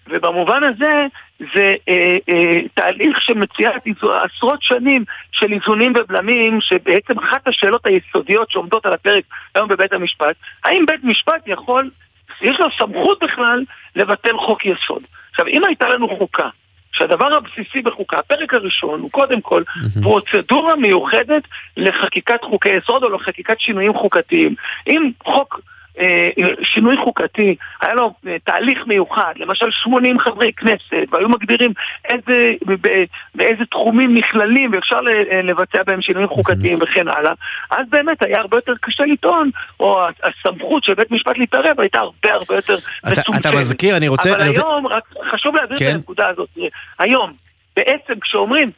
ובמובן הזה זה אה, אה, תהליך שמציע עשרות שנים של איזונים ובלמים, שבעצם אחת השאלות היסודיות שעומדות על הפרק היום בבית המשפט, האם בית משפט יכול, יש לו סמכות בכלל לבטל חוק יסוד. עכשיו, אם הייתה לנו חוקה, שהדבר הבסיסי בחוקה, הפרק הראשון הוא קודם כל פרוצדורה מיוחדת לחקיקת חוקי יסוד או לחקיקת שינויים חוקתיים. אם חוק שינוי חוקתי, היה לו אה, תהליך מיוחד, למשל 80 חברי כנסת, והיו מגדירים איזה, באיזה תחומים נכללים ואפשר אה, לבצע בהם שינויים חוקתיים וכן הלאה, אז באמת היה הרבה יותר קשה לטעון, או הסמכות של בית משפט להתערב הייתה הרבה הרבה יותר מצומצמת. אתה מזכיר, אני רוצה- אבל אני רוצה- היום, רק חשוב להבהיר כן. את הנקודה הזאת, היום, בעצם כשאומרים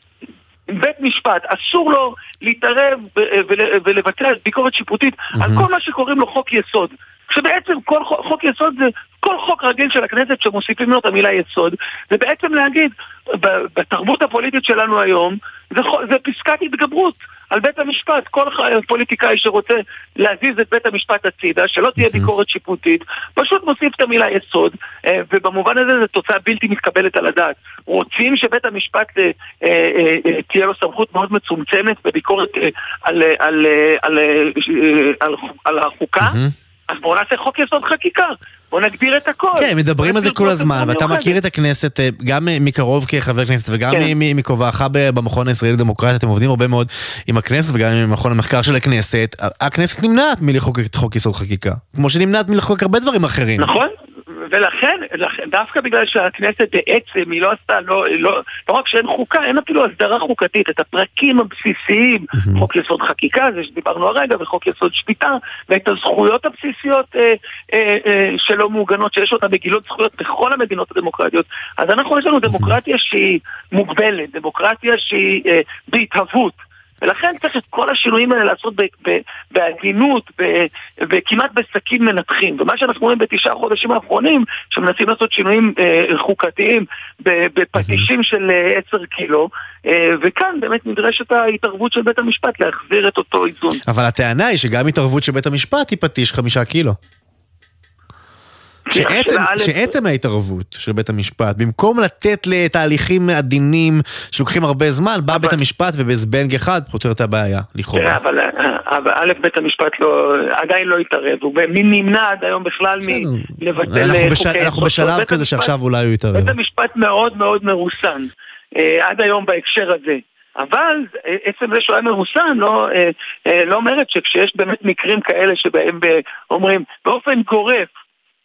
בית משפט, אסור לו להתערב ו- ול- ולבצע ביקורת שיפוטית על כל מה שקוראים לו חוק יסוד. כשבעצם כל חוק, חוק יסוד זה כל חוק רגיל של הכנסת שמוסיפים לו את המילה יסוד, זה בעצם להגיד, בתרבות הפוליטית שלנו היום, זה, זה פסקת התגברות. על בית המשפט. כל פוליטיקאי שרוצה להזיז את בית המשפט הצידה, שלא תהיה ביקורת שיפוטית, פשוט מוסיף את המילה יסוד, אה, ובמובן הזה זו תוצאה בלתי מתקבלת על הדעת. רוצים שבית המשפט אה, אה, תהיה לו סמכות מאוד מצומצמת בביקורת על, על, על, על, על החוקה? אז בואו נעשה חוק יסוד חקיקה. בואו נגדיר את הכל. כן, מדברים על זה כל הזמן, ואתה מכיר את הכנסת אה, גם אה, מקרוב כחבר כנסת וגם כן. מכובעך במכון הישראלי לדמוקרטיה, אתם עובדים הרבה מאוד עם הכנסת וגם עם מכון המחקר של הכנסת. הכנסת נמנעת מלחוקק את חוק יסוד חקיקה, כמו שנמנעת מלחוקק הרבה דברים אחרים. נכון, ולכן, לכן, דווקא בגלל שהכנסת בעצם, היא לא עשתה, לא, לא, לא רק שאין חוקה, אין אפילו הסדרה חוקתית, את הפרקים הבסיסיים, חוק יסוד חקיקה, זה שדיברנו הרגע, וחוק יסוד שפיטה, ואת הזכויות הבסיסיות אה, אה, אה, שלא מעוגנות, שיש אותן בגילות זכויות בכל המדינות הדמוקרטיות. אז אנחנו, יש לנו דמוקרטיה שהיא מוגבלת, דמוקרטיה שהיא אה, בהתהוות. ולכן צריך את כל השינויים האלה לעשות בהגינות, וכמעט בסכין מנתחים. ומה שאנחנו רואים בתשעה חודשים האחרונים, שמנסים לעשות שינויים אה, חוקתיים בפטישים של אה, עשר קילו, אה, וכאן באמת נדרשת ההתערבות של בית המשפט להחזיר את אותו איזון. אבל הטענה היא שגם התערבות של בית המשפט היא פטיש חמישה קילו. שעצם, שעצם ההתערבות של בית המשפט, במקום לתת לתהליכים עדינים שלוקחים הרבה זמן, בא בית המשפט ובזבנג אחד פותר את הבעיה, לכאורה. אבל, אבל א', בית המשפט לא, עדיין לא התערב, הוא מי נמנע עד היום בכלל מלבטל. חוקי אנחנו. בשלב כזה המשפט- שעכשיו אולי הוא יתערב. בית המשפט מאוד מאוד מרוסן, אה, עד היום בהקשר הזה. אבל אה, עצם זה שהוא היה מרוסן לא, אה, לא אומרת שכשיש באמת מקרים כאלה שבהם אומרים באופן גורף,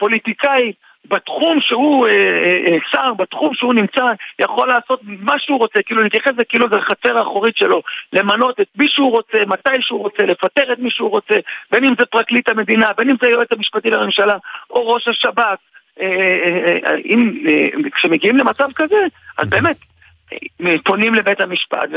פוליטיקאי בתחום שהוא אה, אה, אה, שר, בתחום שהוא נמצא, יכול לעשות מה שהוא רוצה, כאילו להתייחס לזה כאילו זה החצר האחורית שלו, למנות את מי שהוא רוצה, מתי שהוא רוצה, לפטר את מי שהוא רוצה, בין אם זה פרקליט המדינה, בין אם זה היועץ המשפטי לממשלה, או ראש השב"כ. אה, אה, אה, אם, אה, כשמגיעים למצב כזה, אז באמת, אה, פונים לבית המשפט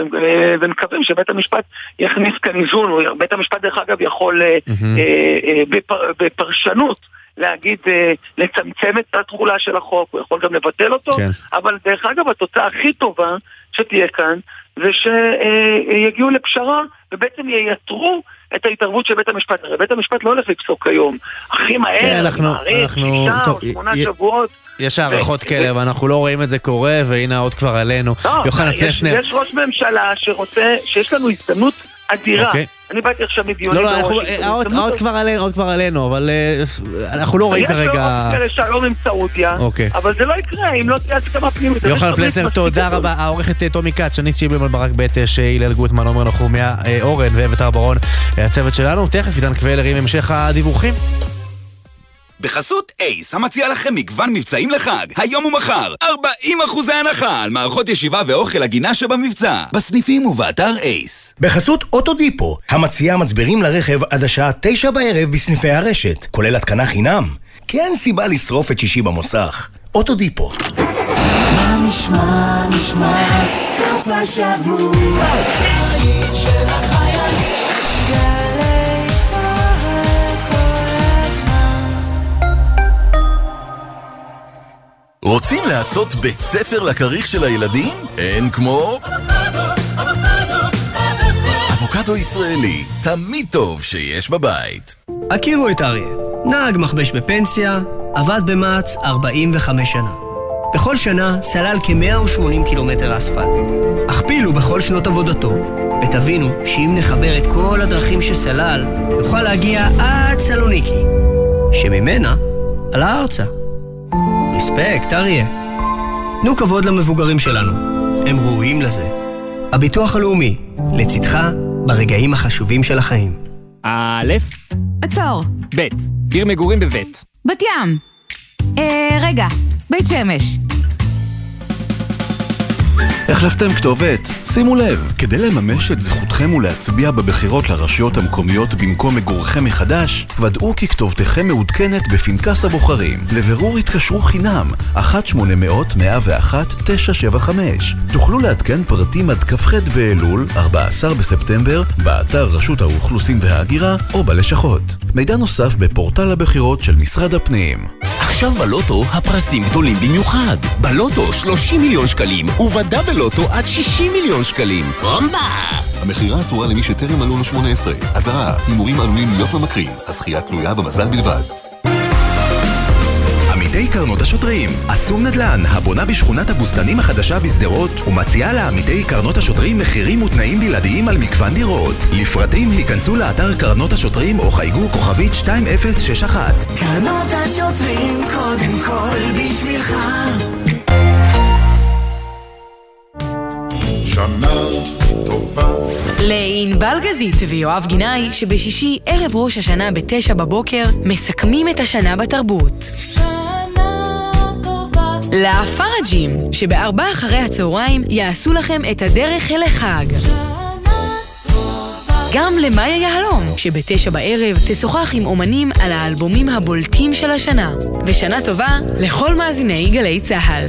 ומקווים שבית המשפט יכניס כאן איזון, בית המשפט דרך אגב יכול אה, אה, אה, בפר- בפרשנות להגיד, אה, לצמצם את התחולה של החוק, הוא יכול גם לבטל אותו, כן. אבל דרך אגב התוצאה הכי טובה שתהיה כאן זה שיגיעו לפשרה ובעצם ייתרו את ההתערבות של בית המשפט. הרי בית המשפט לא הולך לפסוק היום. הכי מהר, כן, אנחנו- מעריך, אנחנו- שישה טוב, או שמונה י- שבועות. יש הערכות ו- כאלה, ואנחנו לא רואים את זה קורה, והנה העוד כבר עלינו. לא, יוחנן יש, פלסנר. יש ראש ממשלה שרוצה, שיש לנו הזדמנות אדירה. אוקיי. אני באתי עכשיו מדיונים לא, לא, העוד- העוד כבר עלינו, עוד כבר עלינו, אבל אה, אנחנו לא רואים יש כרגע... אופציה לשלום עם סעודיה, אוקיי. אבל זה לא יקרה אם לא תהיה הסכמה פנימית. יוחנן פלסנר, תודה. רבה. העורכת אה, טומי כץ, שנית שיבלמן ברק בטש, אה, הלל גוטמן, עומר נחומיה, אה, אורן ואביתר ברון, אה, הצוות שלנו. תכף עידן קבלר עם המשך הדיווחים. בחסות אייס, המציע לכם מגוון מבצעים לחג, היום ומחר, 40% הנחה על מערכות ישיבה ואוכל הגינה שבמבצע, בסניפים ובאתר אייס. בחסות אוטודיפו, המציעה מצברים לרכב עד השעה תשע בערב בסניפי הרשת, כולל התקנה חינם. כי אין סיבה לשרוף את שישי במוסך. אוטודיפו. מה נשמע, נשמע, סוף השבוע, רוצים לעשות בית ספר לכריך של הילדים? אין כמו... אבוקדו ישראלי, תמיד טוב שיש בבית. הכירו את אריה. נהג מכבש בפנסיה, עבד במע"צ 45 שנה. בכל שנה סלל כ-180 קילומטר אספלט. הכפילו בכל שנות עבודתו, ותבינו שאם נחבר את כל הדרכים שסלל, נוכל להגיע עד סלוניקי, שממנה עלה ארצה. רספקט, אריה. תנו כבוד למבוגרים שלנו, הם ראויים לזה. הביטוח הלאומי, לצדך ברגעים החשובים של החיים. א', עצור. ב', עיר מגורים בבית. בת ים. אה, רגע, בית שמש. החלפתם כתובת? שימו לב, כדי לממש את זכותכם ולהצביע בבחירות לרשויות המקומיות במקום מגוריכם מחדש, ודאו כי כתובתכם מעודכנת בפנקס הבוחרים. לבירור התקשרו חינם, 1-800-101-975. תוכלו לעדכן פרטים עד כ"ח באלול, 14 בספטמבר, באתר רשות האוכלוסין וההגירה או בלשכות. מידע נוסף בפורטל הבחירות של משרד הפנים. עכשיו בלוטו הפרסים גדולים במיוחד. בלוטו 30 מיליון שקלים, ובדאבל לוטו עד 60 מיליון שקלים. בומבה! המכירה אסורה למי שטרם מלאו לו 18. אזהרה, הימורים עלולים להיות ממכרים. הזכייה תלויה במזל בלבד. עמיתי קרנות השוטרים, אסום נדל"ן, הבונה בשכונת הבוסתנים החדשה בשדרות, ומציעה לעמיתי קרנות השוטרים מחירים ותנאים בלעדיים על מגוון דירות. לפרטים היכנסו לאתר קרנות השוטרים או חייגו כוכבית 2061. קרנות השוטרים קודם כל בשבילך שנה טובה לענבל גזית ויואב גינאי, שבשישי ערב ראש השנה בתשע בבוקר, מסכמים את השנה בתרבות. לפראג'ים, שבארבע אחרי הצהריים יעשו לכם את הדרך אל החג. גם למאיה יהלום, שבתשע בערב תשוחח עם אומנים על האלבומים הבולטים של השנה. ושנה טובה לכל מאזיני גלי צה"ל.